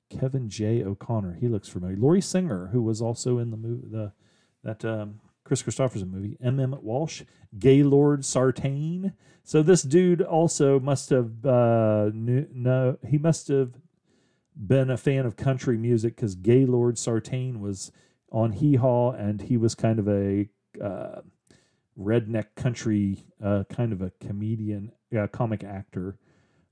Speaker 1: Kevin J. O'Connor, he looks familiar. Lori Singer, who was also in the movie, the that um, Kris Kristofferson movie. M. Emmett Walsh, Gaylord Sartain. So this dude also must have uh, knew, no, he must have been a fan of country music because Gaylord Sartain was on Hee Haw and he was kind of a uh, redneck country uh, kind of a comedian, uh, comic actor.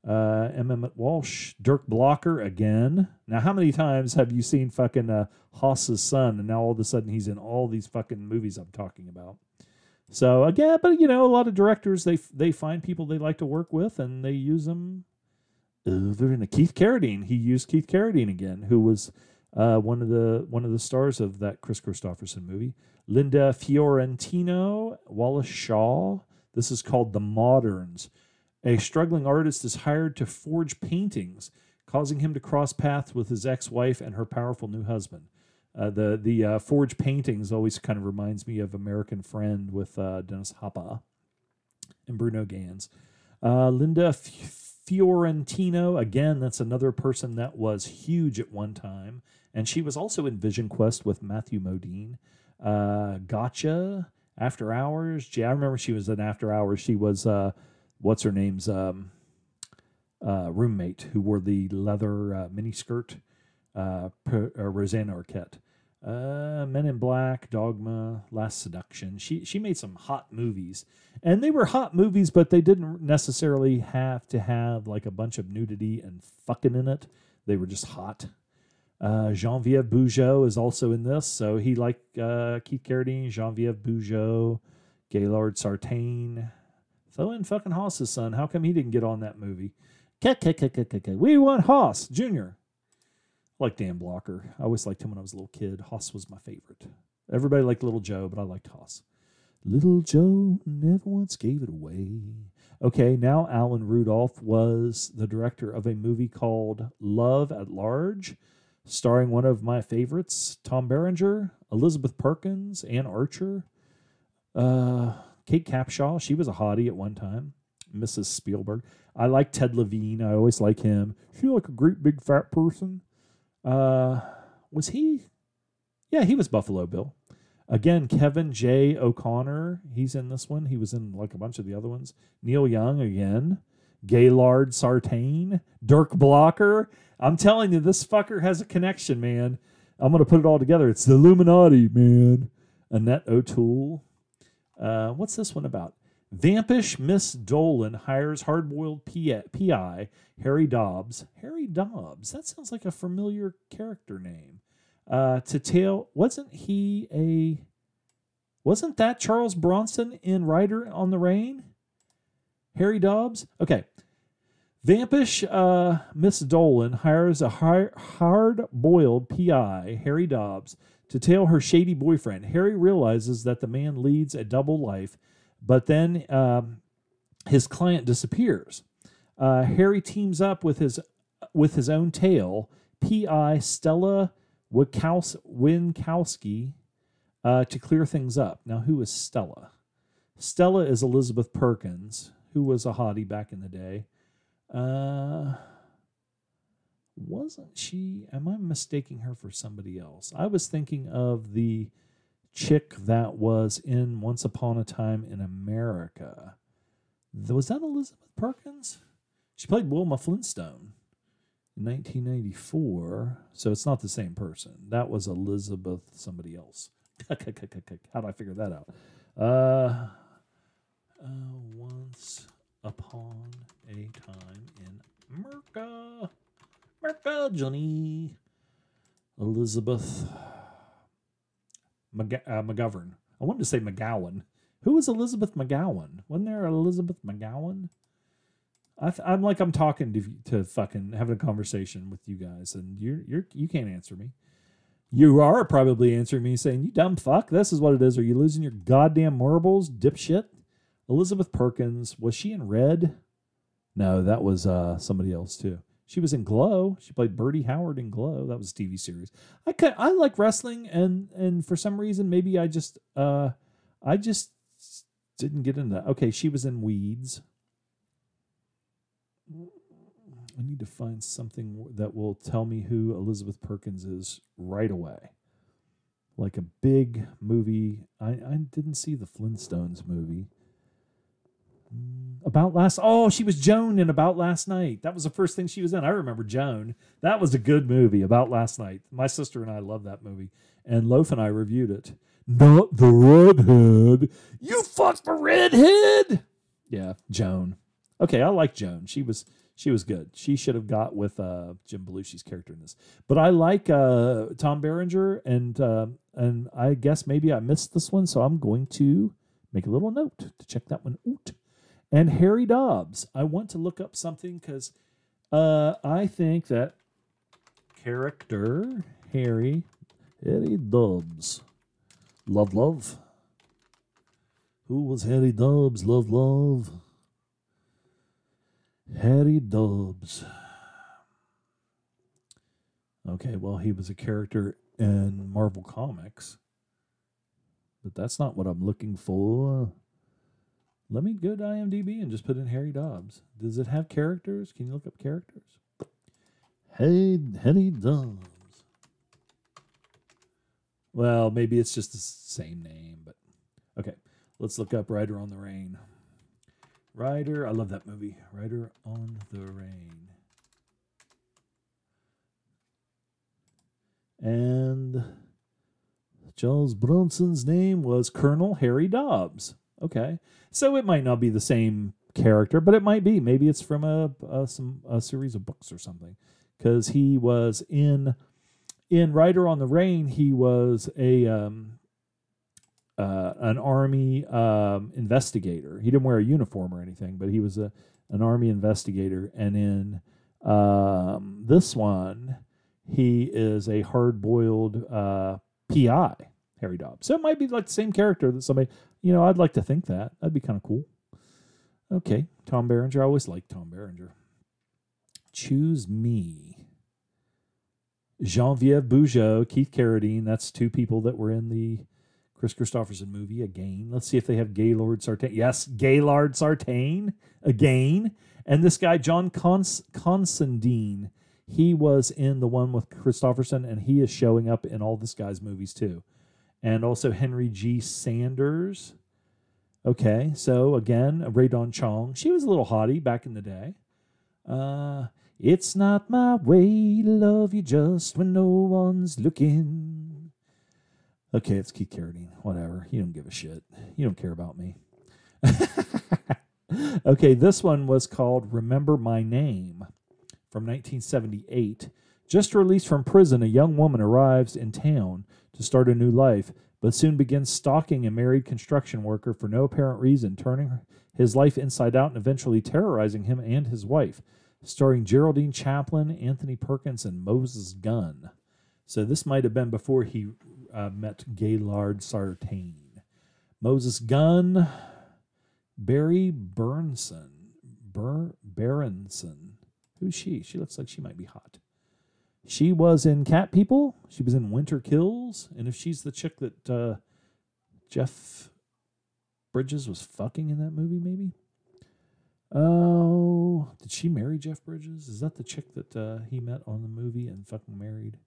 Speaker 1: Uh. Emmett Walsh, Dirk Blocker again. Now, how many times have you seen fucking uh, Hoss's son, and now all of a sudden he's in all these fucking movies I'm talking about? So again, but you know, a lot of directors they they find people they like to work with, and they use them over the Keith Carradine. He used Keith Carradine again, who was uh, one of the one of the stars of that Kris Kristofferson movie. Linda Fiorentino, Wallace Shawn. This is called The Moderns. A struggling artist is hired to forge paintings, causing him to cross paths with his ex-wife and her powerful new husband. Uh, the the uh, forge paintings always kind of reminds me of American Friend with uh, Dennis Hopper and Bruno Ganz. Uh, Linda F- Fiorentino, again, that's another person that was huge at one time, and she was also in Vision Quest with Matthew Modine. Uh, gotcha. After Hours. Gee, I remember she was in After Hours. She was uh, what's her name's um, uh, roommate who wore the leather uh, miniskirt, uh, per, uh, Rosanna Arquette. Uh, Men in Black, Dogma, Last Seduction. She she made some hot movies, and they were hot movies, but they didn't necessarily have to have like a bunch of nudity and fucking in it. They were just hot. Uh, Genevieve Bujold is also in this, so he like uh, Keith Carradine, Genevieve Bujold, Gaylord Sartain, Throw in fucking Hoss's son. How come he didn't get on that movie? We want Hoss Jr. I like Dan Blocker. I always liked him when I was a little kid. Hoss was my favorite. Everybody liked Little Joe, but I liked Hoss. Little Joe never once gave it away. Okay, now Alan Rudolph was the director of a movie called Love at Large, starring one of my favorites, Tom Berenger, Elizabeth Perkins, Anne Archer. Uh, Kate Capshaw, she was a hottie at one time. Mrs. Spielberg. I like Ted Levine. I always like him. She like a great big fat person. Uh, was he? Yeah, he was Buffalo Bill. Again, Kevin J. O'Connor. He's in this one. He was in like a bunch of the other ones. Neil Young again. Gaylord Sartain. Dirk Blocker. I'm telling you, this fucker has a connection, man. I'm gonna put it all together. It's the Illuminati, man. Annette O'Toole. Uh, what's this one about? Vampish Miss Dolan hires hardboiled PI Harry Dobbs. Harry Dobbs. That sounds like a familiar character name. Uh, to tell, wasn't he a? Wasn't that Charles Bronson in Rider on the Rain? Harry Dobbs. Okay. Vampish uh, Miss Dolan hires a hard boiled PI, Harry Dobbs,
Speaker 2: to tail her shady boyfriend. Harry realizes that the man leads a double life, but then um, his client disappears. Uh, Harry teams up with his with his own tail, P.I. Stella Winkowski, uh, to clear things up. Now, who is Stella? Stella is Elizabeth Perkins, who was a hottie back in the day. Uh, wasn't she? Am I mistaking her for somebody else? I was thinking of the chick that was in Once Upon a Time in America. Was that Elizabeth Perkins? She played Wilma Flintstone in 1994. So it's not the same person. That was Elizabeth somebody else. How do I figure that out? Uh, uh, once upon a time in America. America, Johnny. Elizabeth McG- uh, McGovern. I wanted to say McGowan. Who was Elizabeth McGowan? Wasn't there Elizabeth McGowan? I I'm like I'm talking to to fucking having a conversation with you guys, and you're you're you can't answer me. You are probably answering me saying, "You dumb fuck, this is what it is." Are you losing your goddamn marbles, dipshit? Elizabeth Perkins was she in Red? No, that was uh, somebody else too. She was in Glow. She played Birdie Howard in Glow. That was a TV series. I I like wrestling, and and for some reason, maybe I just uh, I just didn't get into that. Okay, she was in Weeds. I need to find something that will tell me who Elizabeth Perkins is right away. Like a big movie. I, I didn't see the Flintstones movie. About last oh, she was Joan in About Last Night. That was the first thing she was in. I remember Joan. That was a good movie, About Last Night. My sister and I love that movie. And Loaf and I reviewed it. Not the redhead. You fucked the redhead. Yeah, Joan. Okay, I like Joan. She was she was good. She should have got with uh, Jim Belushi's character in this. But I like uh, Tom Berenger, and uh, and I guess maybe I missed this one, so I'm going to make a little note to check that one out. And Harry Dobbs. I want to look up something because uh, I think that character Harry Harry Dobbs. Love, love. Who was Harry Dobbs? Love, love. Harry Dobbs. Okay, well, he was a character in Marvel Comics, but that's not what I'm looking for. Let me go to IMDb and just put in Harry Dobbs. Does it have characters? Can you look up characters? Hey, Harry Dobbs. Well, maybe it's just the same name, but okay. Let's look up Rider on the Rain. Rider, I love that movie. Rider on the Rain. And Charles Bronson's name was Colonel Harry Dobbs. Okay, so it might not be the same character, but it might be. Maybe it's from a, a some a series of books or something, because he was in in Rider on the Rain. He was a um, uh, an army um, investigator. He didn't wear a uniform or anything, but he was a an army investigator. And in um, this one, he is a hard boiled uh, PI, Harry Dobbs. So it might be like the same character that somebody, you know, I'd like to think that. That'd be kind of cool. Okay, Tom Berenger. I always like Tom Berenger. Choose me. Genevieve Bujold, Keith Carradine. That's two people that were in the Kris Kristofferson movie again. Let's see if they have Gaylord Sartain. Yes, Gaylord Sartain again. And this guy, John Cons- he was in the one with Kristofferson, and he is showing up in all this guy's movies too. And also Henry G. Sanders. Okay, so again, Rae Dawn Chong. She was a little hottie back in the day. Uh, it's not my way to love you just when no one's looking. Okay, it's Keith Carradine. Whatever. You don't give a shit. You don't care about me. okay, this one was called Remember My Name from 1978. Just released from prison, a young woman arrives in town to start a new life, but soon begins stalking a married construction worker for no apparent reason, turning his life inside out and eventually terrorizing him and his wife. Starring Geraldine Chaplin, Anthony Perkins, and Moses Gunn. So this might have been before he uh, met Gaylord Sartain. Moses Gunn, Barry Burnson, Bur- Berenson. Who's she? She looks like she might be hot. She was in Cat People. She was in Winter Kills. And if she's the chick that uh, Jeff Bridges was fucking in that movie, maybe? Oh, did she marry Jeff Bridges? Is that the chick that uh, he met on the movie and fucking married?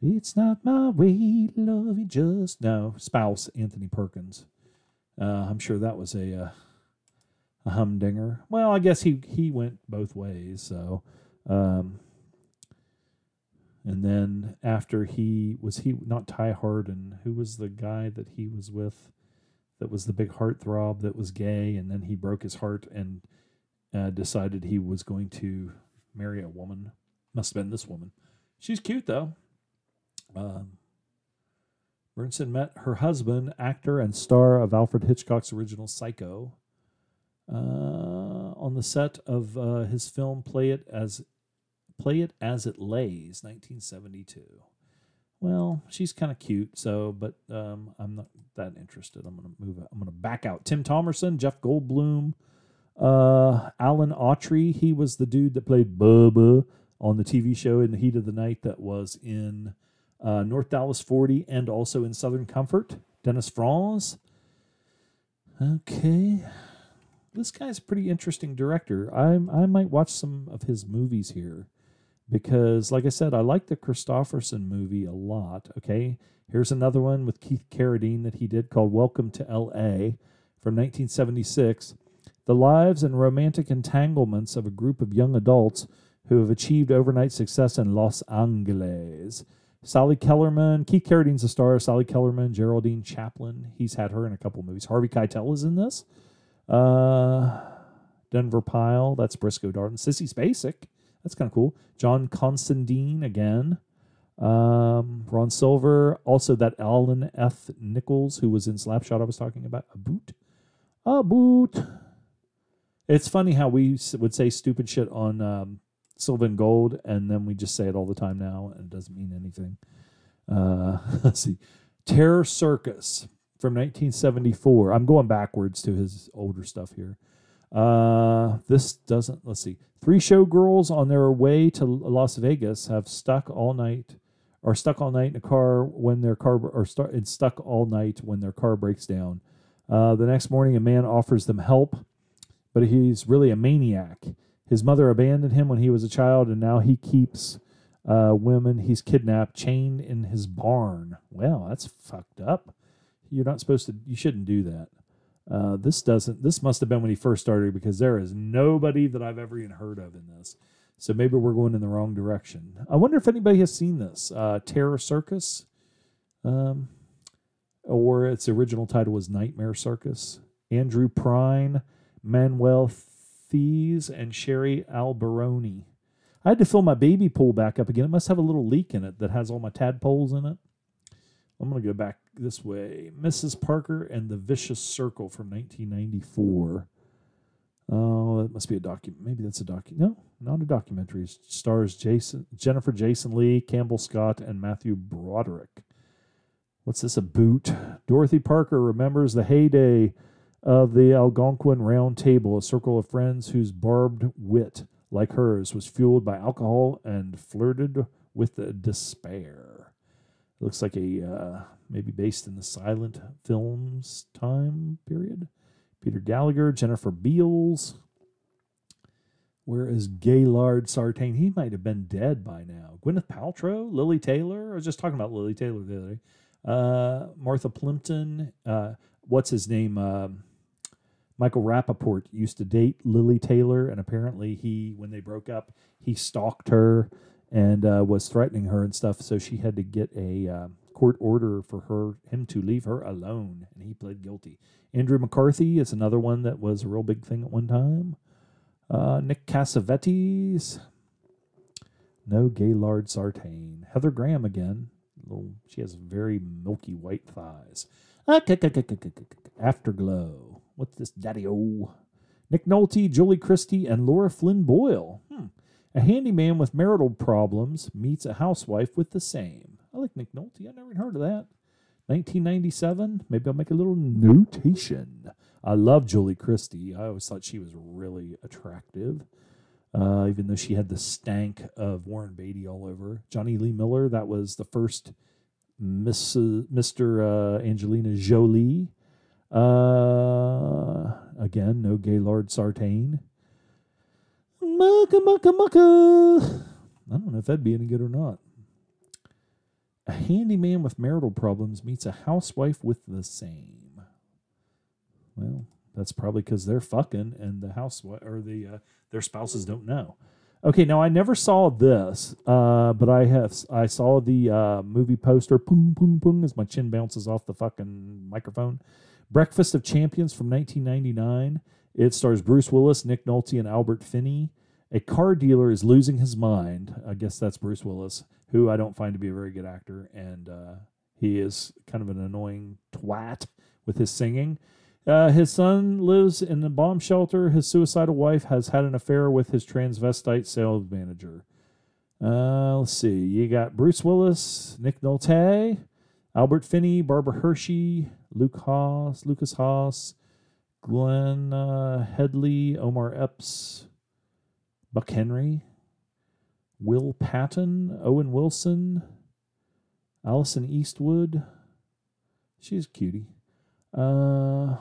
Speaker 2: It's not my way to love you just no spouse Anthony Perkins. Uh, I'm sure that was a uh, a humdinger. Well, I guess he he went both ways. So, um, and then after he was he not Ty Harden, who was the guy that he was with, that was the big heartthrob that was gay, and then he broke his heart and uh, decided he was going to marry a woman. Must have been this woman. She's cute though. Um, Burnson met her husband, actor and star of Alfred Hitchcock's original Psycho, uh, on the set of uh, his film "Play It as Play It as It Lays," 1972. Well, she's kind of cute, so but um, I'm not that interested. I'm gonna move. I'm gonna back out. Tim Thomerson, Jeff Goldblum, uh, Alan Autry. He was the dude that played Bubba on the TV show in the heat of the night that was in uh, North Dallas 40 and also in Southern Comfort. Dennis Franz. Okay. This guy's a pretty interesting director. I I might watch some of his movies here because, like I said, I like the Kristofferson movie a lot. Okay. Here's another one with Keith Carradine that he did called Welcome to L.A. from 1976. The lives and romantic entanglements of a group of young adults who have achieved overnight success in Los Angeles. Sally Kellerman, Keith Carradine's a star. Sally Kellerman, Geraldine Chaplin. He's had her in a couple movies. Harvey Keitel is in this. Uh, Denver Pyle, that's Briscoe Darden. Sissy Spacek, that's kind of cool. John Constantine again. Um, Ron Silver, also that Allan F. Nicholls who was in Slapshot I was talking about. A boot, a boot. It's funny how we would say stupid shit on um, Sylvan Gold, and then we just say it all the time now, and it doesn't mean anything. Uh, let's see, Terror Circus from 1974. I'm going backwards to his older stuff here. Uh, this doesn't. Let's see. Three showgirls on their way to Las Vegas have stuck all night, or stuck all night in a car when their car or start and stuck all night when their car breaks down. Uh, the next morning, a man offers them help, but he's really a maniac. His mother abandoned him when he was a child, and now he keeps uh, women he's kidnapped chained in his barn. Well, that's fucked up. You're not supposed to. You shouldn't do that. Uh, this doesn't. This must have been when he first started because there is nobody that I've ever even heard of in this. So maybe we're going in the wrong direction. I wonder if anybody has seen this uh, Terror Circus, um, or its original title was Nightmare Circus. Andrew Prine, Manuel Thies, and Sherry Alberoni. I had to fill my baby pool back up again. It must have a little leak in it that has all my tadpoles in it. I'm going to go back this way. Mrs. Parker and the Vicious Circle from 1994. Oh, that must be a document. Maybe that's a docu. No, not a documentary. It stars Jason, Jennifer Jason Lee, Campbell Scott, and Matthew Broderick. What's this? A boot. Dorothy Parker remembers the heyday of the Algonquin Round Table, a circle of friends whose barbed wit, like hers, was fueled by alcohol and flirted with despair. It looks like a uh, maybe based in the silent films time period. Peter Gallagher, Jennifer Beals. Where is Gaylord Sartain? He might have been dead by now. Gwyneth Paltrow, Lili Taylor. I was just talking about Lili Taylor the other day. Uh, Martha Plimpton. Uh, what's his name? Um, Michael Rapaport used to date Lili Taylor, and apparently he, when they broke up, he stalked her and uh, was threatening her and stuff. So she had to get a uh, court order for her him to leave her alone, and he pled guilty. Andrew McCarthy is another one that was a real big thing at one time. Uh, Nick Cassavetes. No Gaylord Sartain. Heather Graham again. Little, she has very milky white thighs. Afterglow. What's this, Daddy O? Nick Nolte, Julie Christie, and Lara Flynn Boyle. Hmm. A handyman with marital problems meets a housewife with the same. I like Nolte. I never heard of that. 1997. Maybe I'll make a little notation. I love Julie Christie. I always thought she was really attractive, uh, even though she had the stank of Warren Beatty all over. Jonny Lee Miller. That was the first Miss, Mr. Uh, Angelina Jolie. Uh, again, no Gaylord Sartain. Mucka, mucka, mucka. I don't know if that'd be any good or not. A handyman with marital problems meets a housewife with the same. Well, that's probably because they're fucking and the housewife or the uh, their spouses don't know. Okay, now I never saw this, uh, but I have I saw the uh, movie poster. Boom, boom, boom, as my chin bounces off the fucking microphone. Breakfast of Champions from 1999. It stars Bruce Willis, Nick Nolte, and Albert Finney. A car dealer is losing his mind. I guess that's Bruce Willis, who I don't find to be a very good actor, and uh, he is kind of an annoying twat with his singing. Uh, his son lives in a bomb shelter. His suicidal wife has had an affair with his transvestite sales manager. Uh, let's see. You got Bruce Willis, Nick Nolte, Albert Finney, Barbara Hershey, Luke Haas, Lukas Haas, Glenn uh, Headley, Omar Epps, Buck Henry, Will Patton, Owen Wilson, Alison Eastwood. She's cutie. Uh,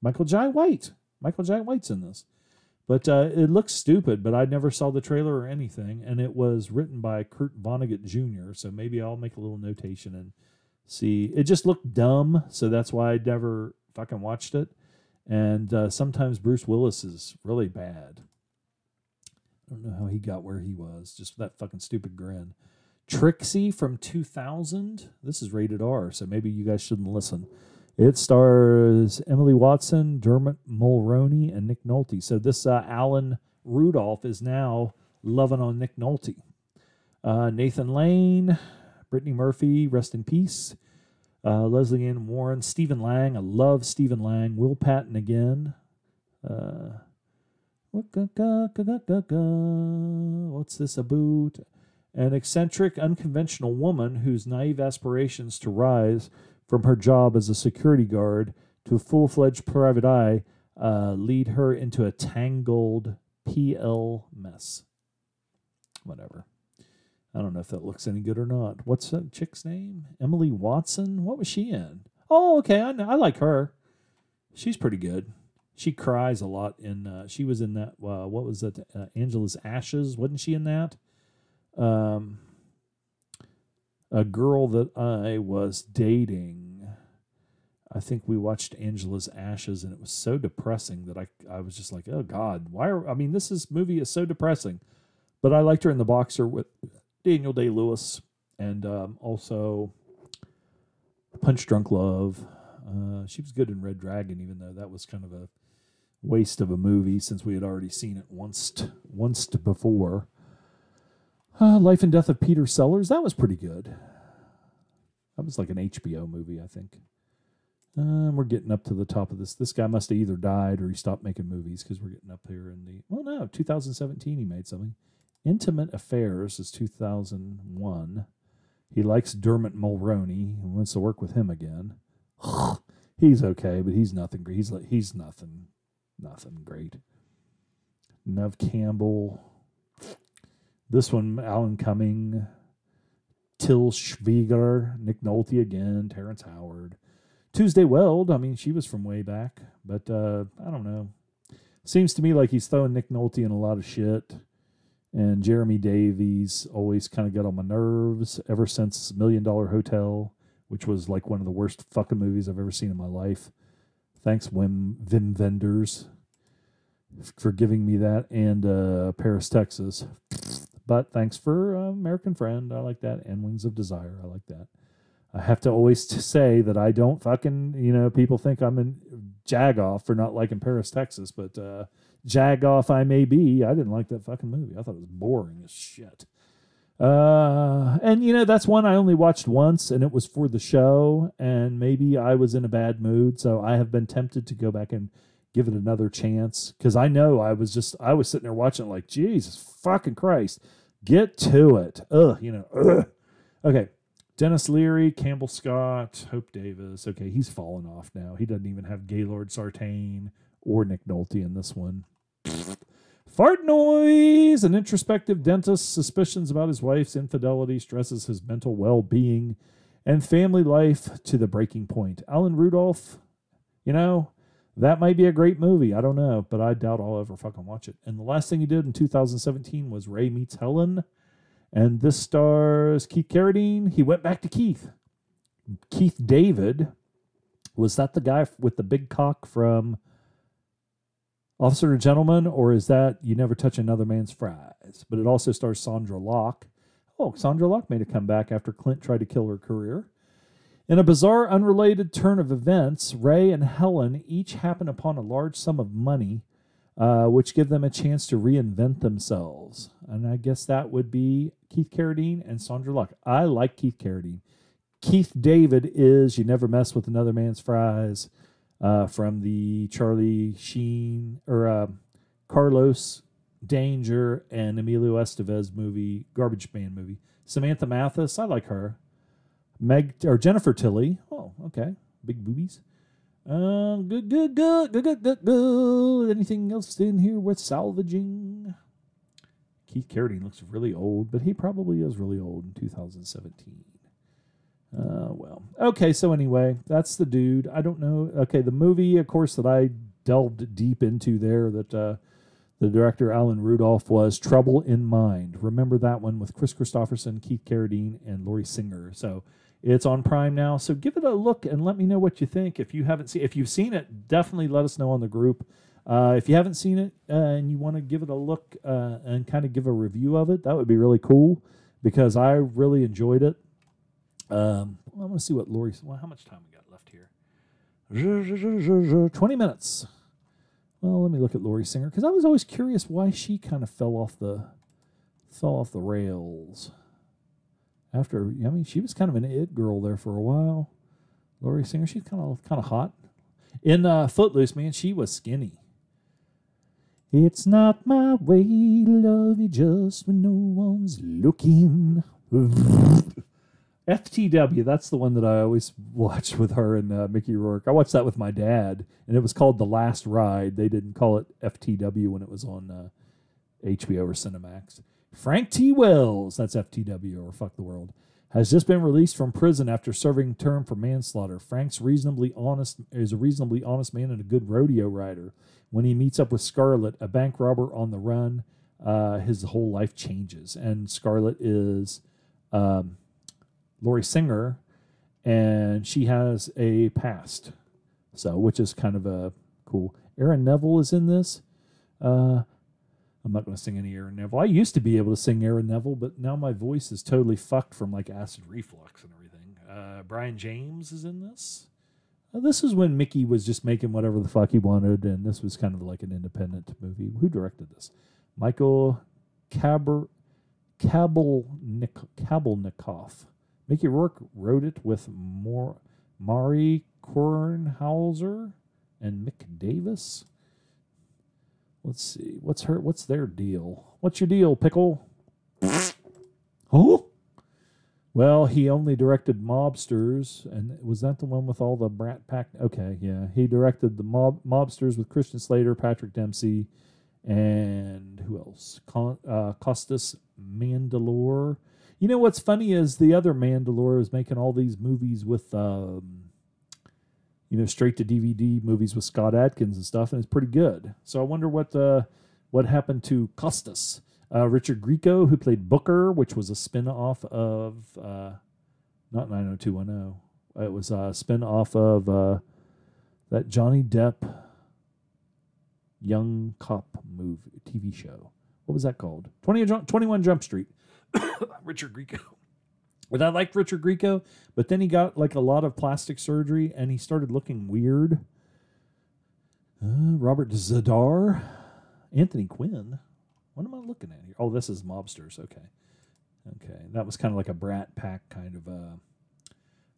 Speaker 2: Michael Jai White. Michael Jai White's in this. But uh, it looks stupid, but I never saw the trailer or anything. And it was written by Kurt Vonnegut Jr., so maybe I'll make a little notation and see. It just looked dumb, so that's why I never fucking watched it. And uh, sometimes Bruce Willis is really bad. I don't know how he got where he was, just that fucking stupid grin. Trixie from 2000. This is rated R, so maybe you guys shouldn't listen. It stars Emily Watson, Dermot Mulroney, and Nick Nolte. So this uh, Alan Rudolph is now loving on Nick Nolte. Uh, Nathan Lane, Brittany Murphy, rest in peace. Uh, Lesley Ann Warren, Stephen Lang. I love Stephen Lang. Will Patton again. Uh, what's this about? An eccentric, unconventional woman whose naive aspirations to rise from her job as a security guard to a full fledged private eye uh, lead her into a tangled PL mess. Whatever. I don't know if that looks any good or not. What's that chick's name? Emily Watson? What was she in? Oh, okay. I, I like her. She's pretty good. She cries a lot in. Uh, she was in that. Uh, what was that? Uh, Angela's Ashes. Wasn't she in that? Um, a girl that I was dating. I think we watched Angela's Ashes, and it was so depressing that I I was just like, oh God, why are I mean this is movie is so depressing, but I liked her in the boxer with Daniel Day Lewis, and um, also Punch Drunk Love. Uh, she was good in Red Dragon, even though that was kind of a waste of a movie since we had already seen it once once before. Uh, Life and Death of Peter Sellers. That was pretty good. That was like an HBO movie, I think. Uh, we're getting up to the top of this. This guy must have either died or he stopped making movies because we're getting up here in the. Well, no, 2017 he made something. Intimate Affairs is 2001. He likes Dermot Mulroney. He wants to work with him again. he's okay, but he's nothing. He's he's nothing, nothing great. Neve Campbell. This one, Alan Cumming, Til Schweiger, Nick Nolte again, Terrence Howard, Tuesday Weld. I mean, she was from way back, but uh, I don't know. Seems to me like he's throwing Nick Nolte in a lot of shit and Jeremy Davies always kind of got on my nerves ever since Million Dollar Hotel, which was like one of the worst fucking movies I've ever seen in my life. Thanks, Wim Vim Wenders, for giving me that, and uh, Paris, Texas. But thanks for uh, American Friend. I like that, and Wings of Desire. I like that. I have to always say that I don't fucking you know people think I'm in jagoff for not liking Paris, Texas, but uh, jagoff I may be, I didn't like that fucking movie. I thought it was boring as shit. Uh, and you know that's one I only watched once, and it was for the show, and maybe I was in a bad mood, so I have been tempted to go back and give it another chance because I know I was just I was sitting there watching like Jesus fucking Christ, get to it, ugh, you know, ugh. Okay. Denis Leary, Campbell Scott, Hope Davis. Okay, he's fallen off now. He doesn't even have Gaylord Sartain or Nick Nolte in this one. Fart noise! An introspective dentist suspicions about his wife's infidelity stresses his mental well being and family life to the breaking point. Alan Rudolph, you know, that might be a great movie. I don't know, but I doubt I'll ever fucking watch it. And the last thing he did in 2017 was Ray Meets Helen. And this stars Keith Carradine. He went back to Keith. Keith David. Was that the guy with the big cock from Officer and Gentleman? Or is that You Never Touch Another Man's Fries? But it also stars Sondra Locke. Oh, Sondra Locke made a comeback after Clint tried to kill her career. In a bizarre, unrelated turn of events, Ray and Helen each happen upon a large sum of money, uh, which give them a chance to reinvent themselves. And I guess that would be Keith Carradine and Sondra Locke. I like Keith Carradine. Keith David is You Never Mess with Another Man's Fries uh, from the Charlie Sheen or uh, Carlos Danger and Emilio Estevez movie, Garbage Man movie. Samantha Mathis, I like her. Meg or Jennifer Tilly. Oh, okay. Big boobies. Uh, good, good, good, good, good, good, good. Anything else in here worth salvaging? Keith Carradine looks really old, but he probably is really old in 2017. Uh, well, okay. So anyway, that's the dude. I don't know. Okay, the movie, of course, that I delved deep into there. That uh, the director Alan Rudolph was Trouble in Mind. Remember that one with Kris Kristofferson, Keith Carradine, and Lori Singer. So it's on Prime now, so give it a look and let me know what you think. If you haven't seen, if you've seen it, definitely let us know on the group. Uh, if you haven't seen it uh, and you want to give it a look uh, and kind of give a review of it, that would be really cool because I really enjoyed it. Um, well, I want to see what Lori. Well, how much time we got left here? Twenty minutes. Well, let me look at Lori Singer because I was always curious why she kind of fell off the fell off the rails after I mean she was kind of an it girl there for a while. Lori Singer, she's kind of kind of hot. In uh, Footloose, man, she was skinny. It's not my way to love you just when no one's looking. FTW, that's the one that I always watch with her and uh, Mickey Rourke. I watched that with my dad, and it was called The Last Ride. They didn't call it FTW when it was on uh, HBO or Cinemax. Frank T. Wells, that's FTW or Fuck the World, has just been released from prison after serving term for manslaughter. Frank's reasonably honest is a reasonably honest man and a good rodeo rider. When he meets up with Scarlett, a bank robber on the run, uh, his whole life changes. And Scarlett is um, Lori Singer, and she has a past, so which is kind of a cool. Aaron Neville is in this. Uh, I'm not going to sing any Aaron Neville. I used to be able to sing Aaron Neville, but now my voice is totally fucked from like acid reflux and everything. Uh, Brian James is in this. Uh, this is when Mickey was just making whatever the fuck he wanted, and this was kind of like an independent movie. Who directed this? Michael Kaber. Mickey Rourke wrote it with more Mari Kornhauser and Mick Davis. Let's see. What's her what's their deal? What's your deal, Pickle? oh? Well, he only directed Mobsters, and was that the one with all the Brat Pack? Okay, yeah. He directed the Mob Mobsters with Christian Slater, Patrick Dempsey, and who else? Con, uh, Costas Mandylor. You know what's funny is the other Mandylor is making all these movies with um, you know, straight to DVD movies with Scott Adkins and stuff, and it's pretty good. So I wonder what uh, what happened to Costas. Uh, Richard Grieco, who played Booker, which was a spin off of uh, not 90210. It was a spin off of uh, that Johnny Depp young cop movie TV show. What was that called? 20, 21 Jump Street. Richard Grieco. And I liked Richard Grieco, but then he got like a lot of plastic surgery and he started looking weird. Uh, Robert Z'Dar, Anthony Quinn. What am I looking at here? Oh, this is Mobsters. Okay, okay, that was kind of like a Brat Pack kind of a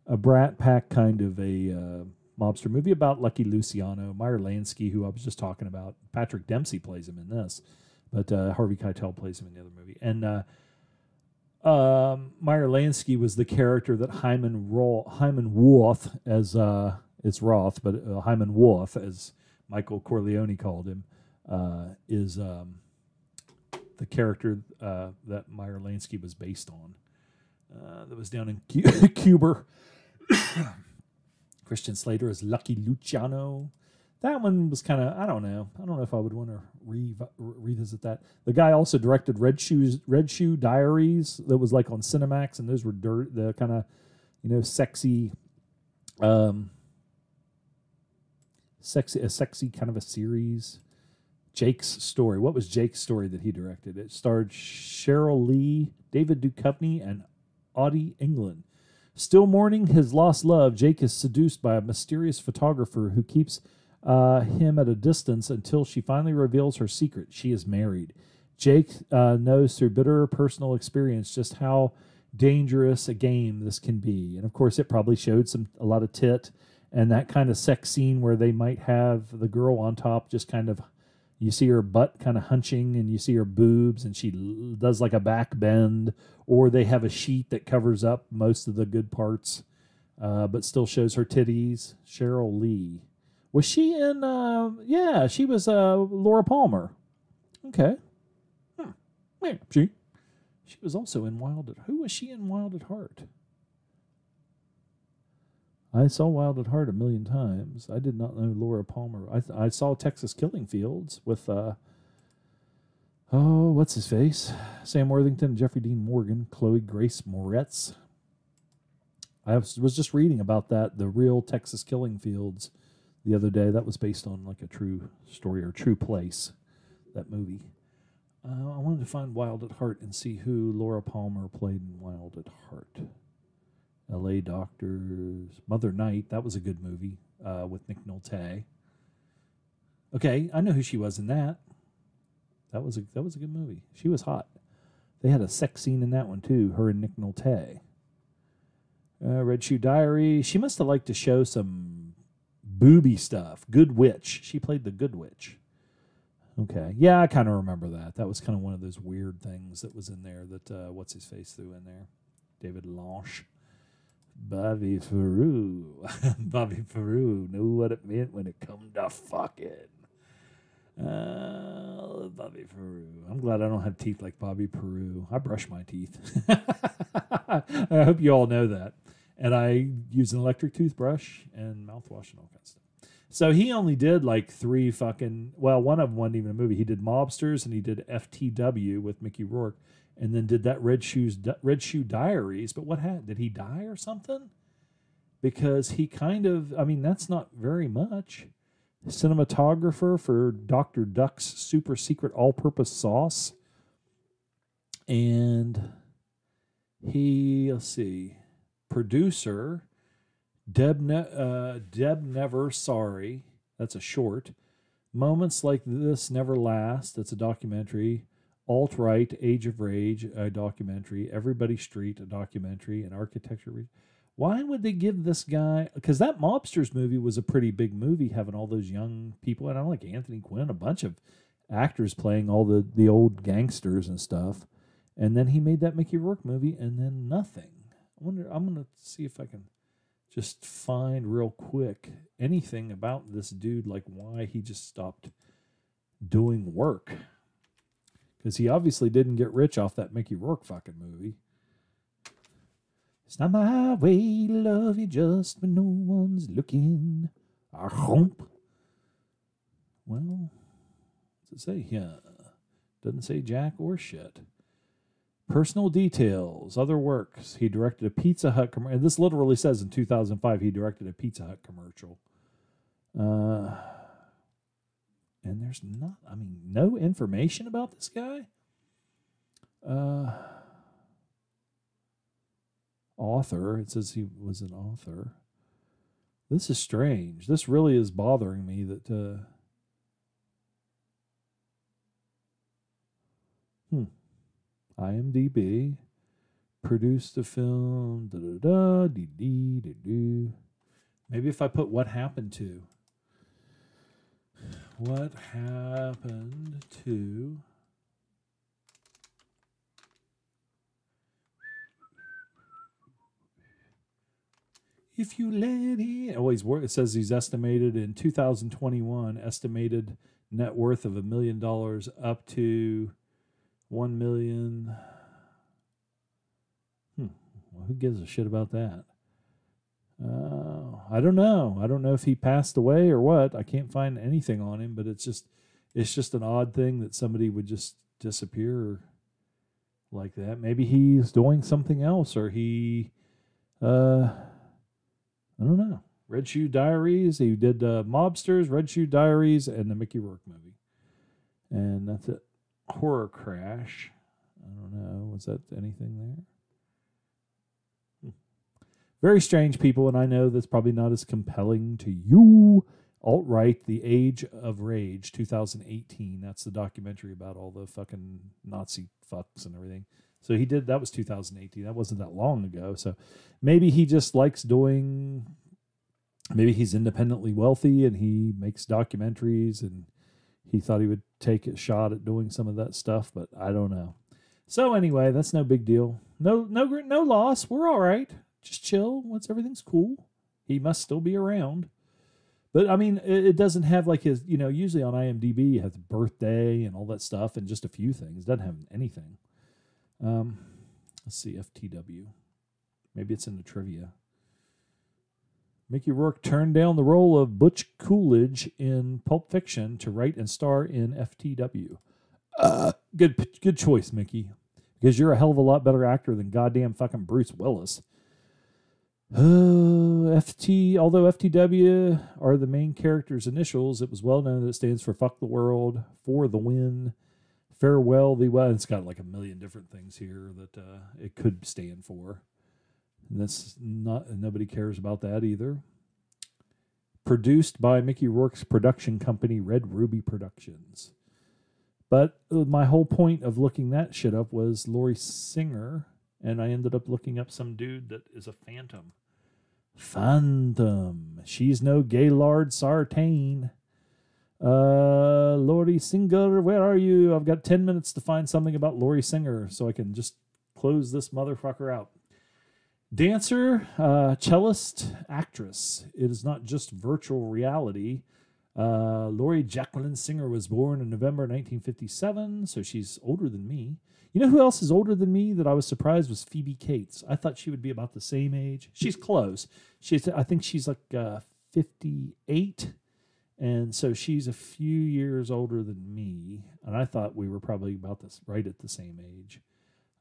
Speaker 2: a Brat Pack kind of a uh, mobster movie about Lucky Luciano, Meyer Lansky, who I was just talking about. Patrick Dempsey plays him in this, but uh, Harvey Keitel plays him in the other movie, and. Um, Meyer Lansky was the character that Hyman Ro- Hyman Wolf, as uh, it's Roth, but uh, Hyman Wolf, as Michael Corleone called him, uh, is um, the character uh, that Meyer Lansky was based on. Uh, that was down in Cu- Cuba. Christian Slater is Lucky Luciano. That one was kind of I don't know. I don't know if I would want to re- revisit that. The guy also directed Red Shoes Red Shoe Diaries that was like on Cinemax, and those were dirt the kind of you know sexy, um, sexy a sexy kind of a series. Jake's story. What was Jake's story that he directed? It starred Cheryl Lee, David Duchovny, and Audie England. Still mourning his lost love, Jake is seduced by a mysterious photographer who keeps uh, him at a distance until she finally reveals her secret. She is married. Jake uh, knows through bitter personal experience just how dangerous a game this can be, and of course, it probably showed some a lot of tit and that kind of sex scene where they might have the girl on top just kind of you see her butt kind of hunching and you see her boobs and she does like a back bend or they have a sheet that covers up most of the good parts uh, but still shows her titties cheryl lee was she in uh, yeah she was uh, laura palmer okay hmm. yeah, she she was also in wild at who was she in wild at heart I saw Wild at Heart a million times. I did not know Laura Palmer. I th- I saw Texas Killing Fields with uh oh what's his face Sam Worthington, Jeffrey Dean Morgan, Chloe Grace Moretz. I was, was just reading about that the real Texas Killing Fields the other day. That was based on like a true story or true place. That movie. Uh, I wanted to find Wild at Heart and see who Laura Palmer played in Wild at Heart. L.A. Doctors, Mother Night. That was a good movie uh, with Nick Nolte. Okay, I know who she was in that. That was a that was a good movie. She was hot. They had a sex scene in that one too. Her and Nick Nolte. Uh, Red Shoe Diary. She must have liked to show some booby stuff. Good Witch. She played the Good Witch. Okay, yeah, I kind of remember that. That was kind of one of those weird things that was in there that uh, what's his face threw in there. David Lange. Bobby Faru. Bobby Faru knew what it meant when it come to fucking. Uh, Bobby Peru. I'm glad I don't have teeth like Bobby Peru. I brush my teeth. I hope you all know that. And I use an electric toothbrush and mouthwash and all kinds of stuff. So he only did like three fucking. Well, one of them wasn't even a movie. He did Mobsters and he did FTW with Mickey Rourke, and then did that Red Shoes Red Shoe Diaries. But what happened? Did he die or something? Because he kind of. I mean, that's not very much cinematographer for Dr. Duck's super secret all purpose sauce. And he, let's see, producer, Deb, ne- uh, Deb Never Sorry. That's a short. Moments Like This Never Last. That's a documentary. Alt Right, Age of Rage, a documentary. Everybody Street, a documentary. And Architecture. Re- why would they give this guy because that mobsters movie was a pretty big movie having all those young people and i like anthony quinn a bunch of actors playing all the the old gangsters and stuff and then he made that mickey rourke movie and then nothing i wonder i'm gonna see if i can just find real quick anything about this dude like why he just stopped doing work because he obviously didn't get rich off that mickey rourke fucking movie it's not my way to love you just when no one's looking. Ah, I hope. Well, what's it say here? Doesn't say jack or shit. Personal details, other works. He directed a Pizza Hut commercial. And this literally says in 2005 he directed a Pizza Hut commercial. Uh, and there's not, I mean, no information about this guy. Uh, author. It says he was an author. This is strange. This really is bothering me that. Uh, IMDb, produced the film, da da da, dee dee, dee doo. Maybe if I put what happened to. What happened to. If you let it oh, always work, it says he's estimated in 2021, estimated net worth of a million dollars up to one million. Hmm. Well, who gives a shit about that? Uh, I don't know. I don't know if he passed away or what. I can't find anything on him, but it's just, it's just an odd thing that somebody would just disappear like that. Maybe he's doing something else, or he, uh, I don't know. Red Shoe Diaries. He did uh, Mobsters, Red Shoe Diaries, and the Mickey Rourke movie, and that's it. Horror Crash. I don't know. Was that anything there? Very strange people, and I know that's probably not as compelling to you. Alt right, The Age of Rage, 2018. That's the documentary about all the fucking Nazi fucks and everything. So he did, that was 2018. That wasn't that long ago. So maybe he just likes doing, maybe he's independently wealthy and he makes documentaries and he thought he would take a shot at doing some of that stuff, but I don't know. So anyway, that's no big deal. No, no, no loss. We're all right just chill once everything's cool. He must still be around. But I mean, it, it doesn't have like his, you know, usually on IMDb, has birthday and all that stuff and just a few things. It doesn't have anything. Um, let's see, FTW. Maybe it's in the trivia. Mickey Rourke turned down the role of Butch Coolidge in Pulp Fiction to write and star in FTW. Uh, good, good choice, Mickey, because you're a hell of a lot better actor than goddamn fucking Bruce Willis. Uh, FT, although FTW are the main character's initials, it was well known that it stands for fuck the world, for the win, farewell the well. It's got like a million different things here that uh, it could stand for. And that's not, nobody cares about that either. Produced by Mickey Rourke's production company, Red Ruby Productions. But uh, my whole point of looking that shit up was Lori Singer, and I ended up looking up some dude that is a phantom. Phantom. She's no Gaylord Sartain. Uh, Lori Singer, where are you? I've got 10 minutes to find something about Lori Singer so I can just close this motherfucker out. Dancer, uh, cellist, actress. It is not just virtual reality. Uh, Lori Jacqueline Singer was born in November 1957, so she's older than me. You know who else is older than me that I was surprised was Phoebe Cates. I thought she would be about the same age. She's close. She's I think she's like uh, 58 and so she's a few years older than me and I thought we were probably about this right at the same age.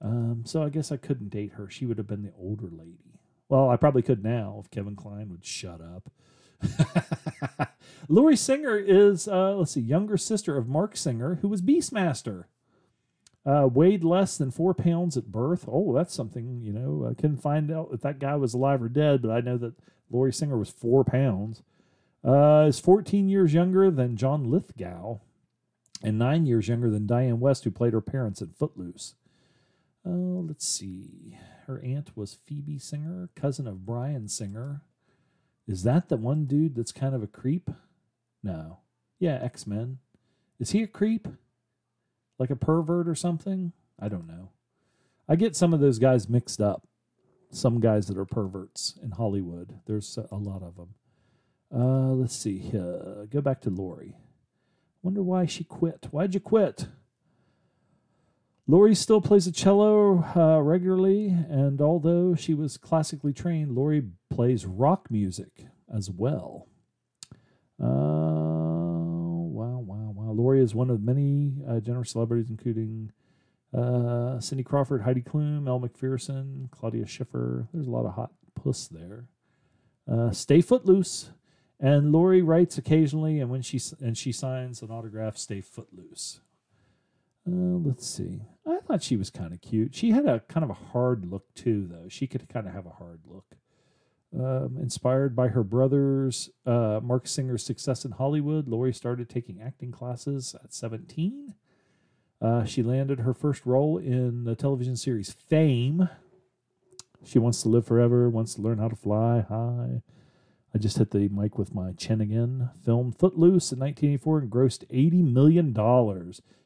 Speaker 2: Um, so I guess I couldn't date her. She would have been the older lady. Well, I probably could now if Kevin Kline would shut up. Lori Singer is, uh, let's see, younger sister of Marc Singer, who was Beastmaster. Uh, weighed less than four pounds at birth. Oh, that's something, you know. I couldn't find out if that guy was alive or dead, but I know that Lori Singer was four pounds. Uh, is 14 years younger than John Lithgow and nine years younger than Diane West, who played her parents in Footloose. Oh, let's see. Her aunt was Phoebe Singer, cousin of Bryan Singer. Is that the one dude that's kind of a creep? No. Yeah, X Men. Is he a creep? Like a pervert or something? I don't know. I get some of those guys mixed up. Some guys that are perverts in Hollywood. There's a lot of them. Uh, let's see. Uh, go back to Lori. Wonder why she quit. Why'd you quit? Lori still plays the cello uh, regularly, and although she was classically trained, Lori plays rock music as well. Uh, wow, wow, wow. Lori is one of many uh, generous celebrities, including uh, Cindy Crawford, Heidi Klum, Elle Macpherson, Claudia Schiffer. There's a lot of hot puss there. Uh, stay footloose. And Lori writes occasionally, and when she and she signs an autograph, "Stay footloose." Uh, let's see. I thought she was kind of cute. She had a kind of a hard look too, though. She could kind of have a hard look. Um, inspired by her brother's uh, Marc Singer's success in Hollywood, Lori started taking acting classes at 17. Uh, she landed her first role in the television series Fame. She wants to live forever, wants to learn how to fly high. I just hit the mic with my chin again. Filmed Footloose in 1984 and grossed $80 million.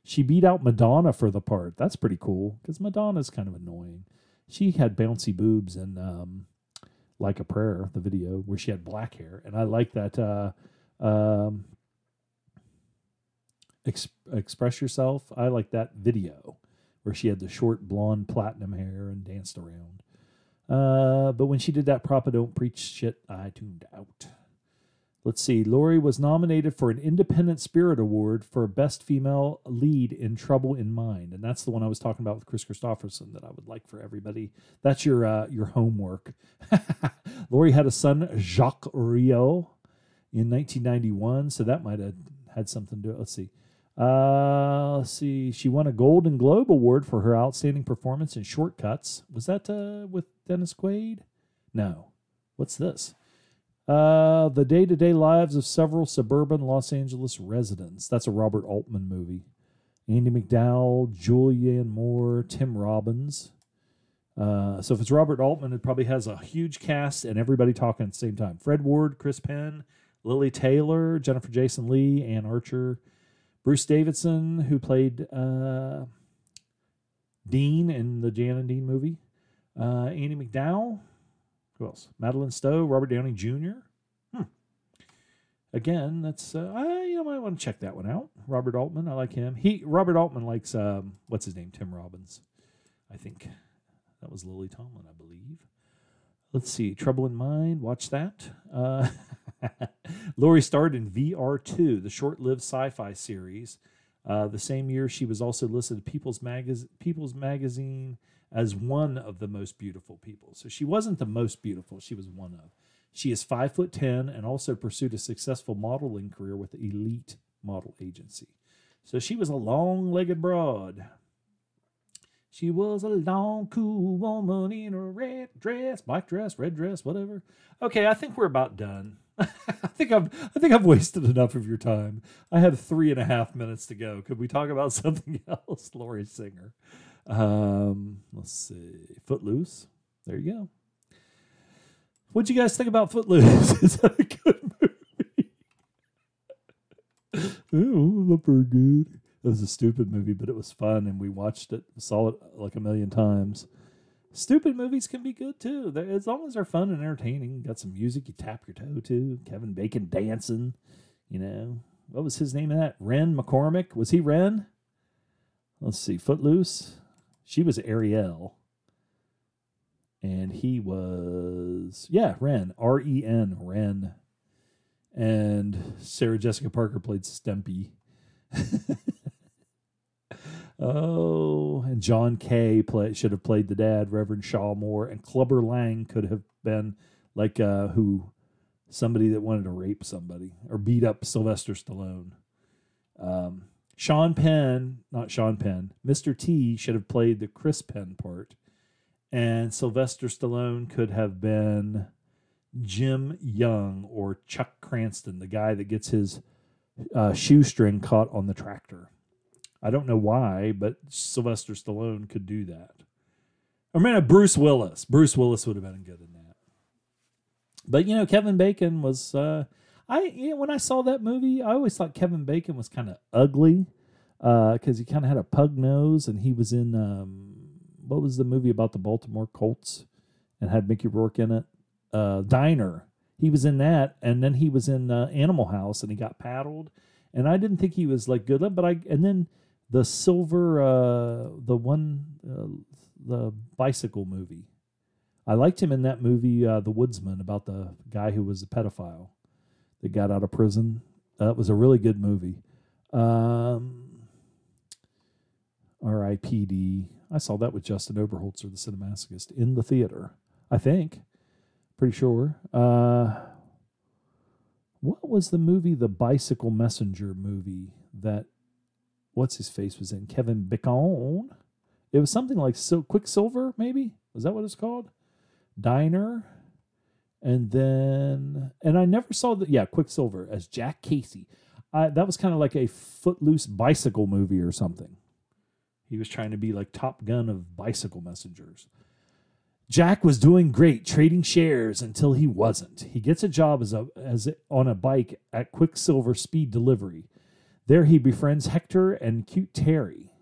Speaker 2: She beat out Madonna for the part. That's pretty cool because Madonna's kind of annoying. She had bouncy boobs in um, like a prayer, the video where she had black hair, and I like that. Uh, um, ex- express yourself. I like that video where she had the short blonde platinum hair and danced around. Uh, but when she did that Papa Don't Preach shit, I tuned out. Let's see. Lori was nominated for an Independent Spirit Award for Best Female Lead in Trouble in Mind, and that's the one I was talking about with Kris Kristofferson that I would like for everybody. That's your uh, your homework. Lori had a son, Jacques Rio, in 1991, so that might have had something to do. Let's see. Uh, let's see. She won a Golden Globe Award for her outstanding performance in Shortcuts. Was that uh, with Dennis Quaid? No. What's this? Uh, the day to day lives of several suburban Los Angeles residents. That's a Robert Altman movie. Andie MacDowell, Julianne Moore, Tim Robbins. Uh, so if it's Robert Altman, it probably has a huge cast and everybody talking at the same time. Fred Ward, Chris Penn, Lili Taylor, Jennifer Jason Lee, Anne Archer, Bruce Davidson, who played uh, Dean in the Jan and Dean movie. Uh, Andie MacDowell. Who else? Madeleine Stowe, Robert Downey Jr. Hmm. Again, that's uh, I you know might want to check that one out. Robert Altman, I like him. He Robert Altman likes um, what's his name? Tim Robbins, I think. That was Lily Tomlin, I believe. Let's see. Trouble in Mind. Watch that. Uh, Lori starred in VR2, the short-lived sci-fi series. Uh, the same year, she was also listed People's, Magaz- People's Magazine as one of the most beautiful people. So she wasn't the most beautiful; she was one of. She is five foot ten and also pursued a successful modeling career with the Elite Model Agency. So she was a long-legged broad. She was a long, cool woman in a red dress, black dress, red dress, whatever. Okay, I think we're about done. I think I've I think I've wasted enough of your time. I have three and a half minutes to go. Could we talk about something else? Lori Singer. Um, let's see. Footloose. There you go. What'd you guys think about Footloose? Is that a good movie? oh, pretty good. It was a stupid movie, but it was fun, and we watched it, saw it like a million times. Stupid movies can be good too, They're, as long as they're fun and entertaining. Got some music you tap your toe to. Kevin Bacon dancing. You know what was his name in that? Ren McCormick. Was he Ren? Let's see. Footloose. She was Ariel. And he was yeah, Ren. R E N. Ren. And Sarah Jessica Parker played Stempy. Oh, and John Kay play, should have played the dad, Reverend Shaw Moore, and Clubber Lang could have been like uh, who somebody that wanted to rape somebody or beat up Sylvester Stallone. Um, Sean Penn, not Sean Penn, Mr. T should have played the Chris Penn part, and Sylvester Stallone could have been Jim Young or Chuck Cranston, the guy that gets his uh, shoestring caught on the tractor. I don't know why, but Sylvester Stallone could do that. Or man, Bruce Willis. Bruce Willis would have been good in that. But you know, Kevin Bacon was. Uh, I you know, when I saw that movie, I always thought Kevin Bacon was kind of ugly because uh, he kind of had a pug nose, and he was in um, what was the movie about the Baltimore Colts and had Mickey Rourke in it? Uh, Diner. He was in that, and then he was in uh, Animal House, and he got paddled. And I didn't think he was like good, but I and then the silver uh the one uh, the bicycle movie i liked him in that movie uh the woodsman about the guy who was a pedophile that got out of prison. That was a really good movie. Um ripd i saw that with justin oberholzer the cinemasochist in the theater i think. Pretty sure. Uh what was the movie the bicycle messenger movie that what's his face was in? Kevin Bacon. It was something like Sil- Quicksilver, maybe? Was that what it's called? Diner, and then and I never saw the yeah Quicksilver as Jack Casey. That was kind of like a footloose bicycle movie or something. He was trying to be like Top Gun of bicycle messengers. Jack was doing great trading shares until he wasn't. He gets a job as a as on a bike at Quicksilver Speed Delivery. There he befriends Hector and cute Terry,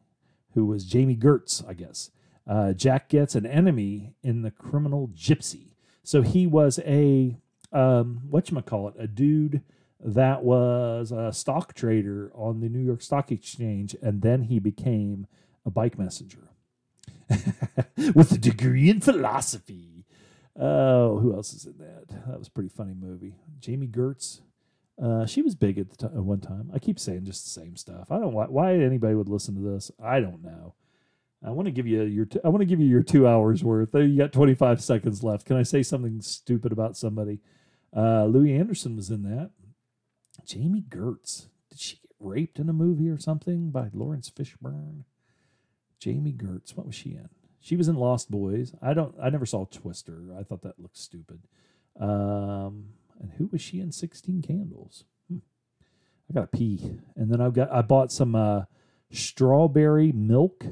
Speaker 2: who was Jami Gertz, I guess. Uh, Jack gets an enemy in the criminal Gypsy. So he was a um, what you call it, a dude that was a stock trader on the New York Stock Exchange, and then he became a bike messenger with a degree in philosophy. Oh, who else is in that? That was a pretty funny movie. Jami Gertz. Uh, she was big at the t- one time. I keep saying just the same stuff. I don't why why anybody would listen to this. I don't know. I want to give you your t- I want to give you your two hours worth. You got twenty five seconds left. Can I say something stupid about somebody? Uh, Louie Anderson was in that. Jami Gertz. Did she get raped in a movie or something by Laurence Fishburne? Jami Gertz. What was she in? She was in Lost Boys. I don't. I never saw Twister. I thought that looked stupid. Um, and who was she in? Sixteen Candles. Hmm. I got to pee, and then I've got. I bought some uh, strawberry milk,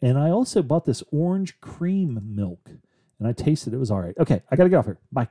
Speaker 2: and I also bought this orange cream milk, and I tasted it. It was all right. Okay, I got to get off here. Bye.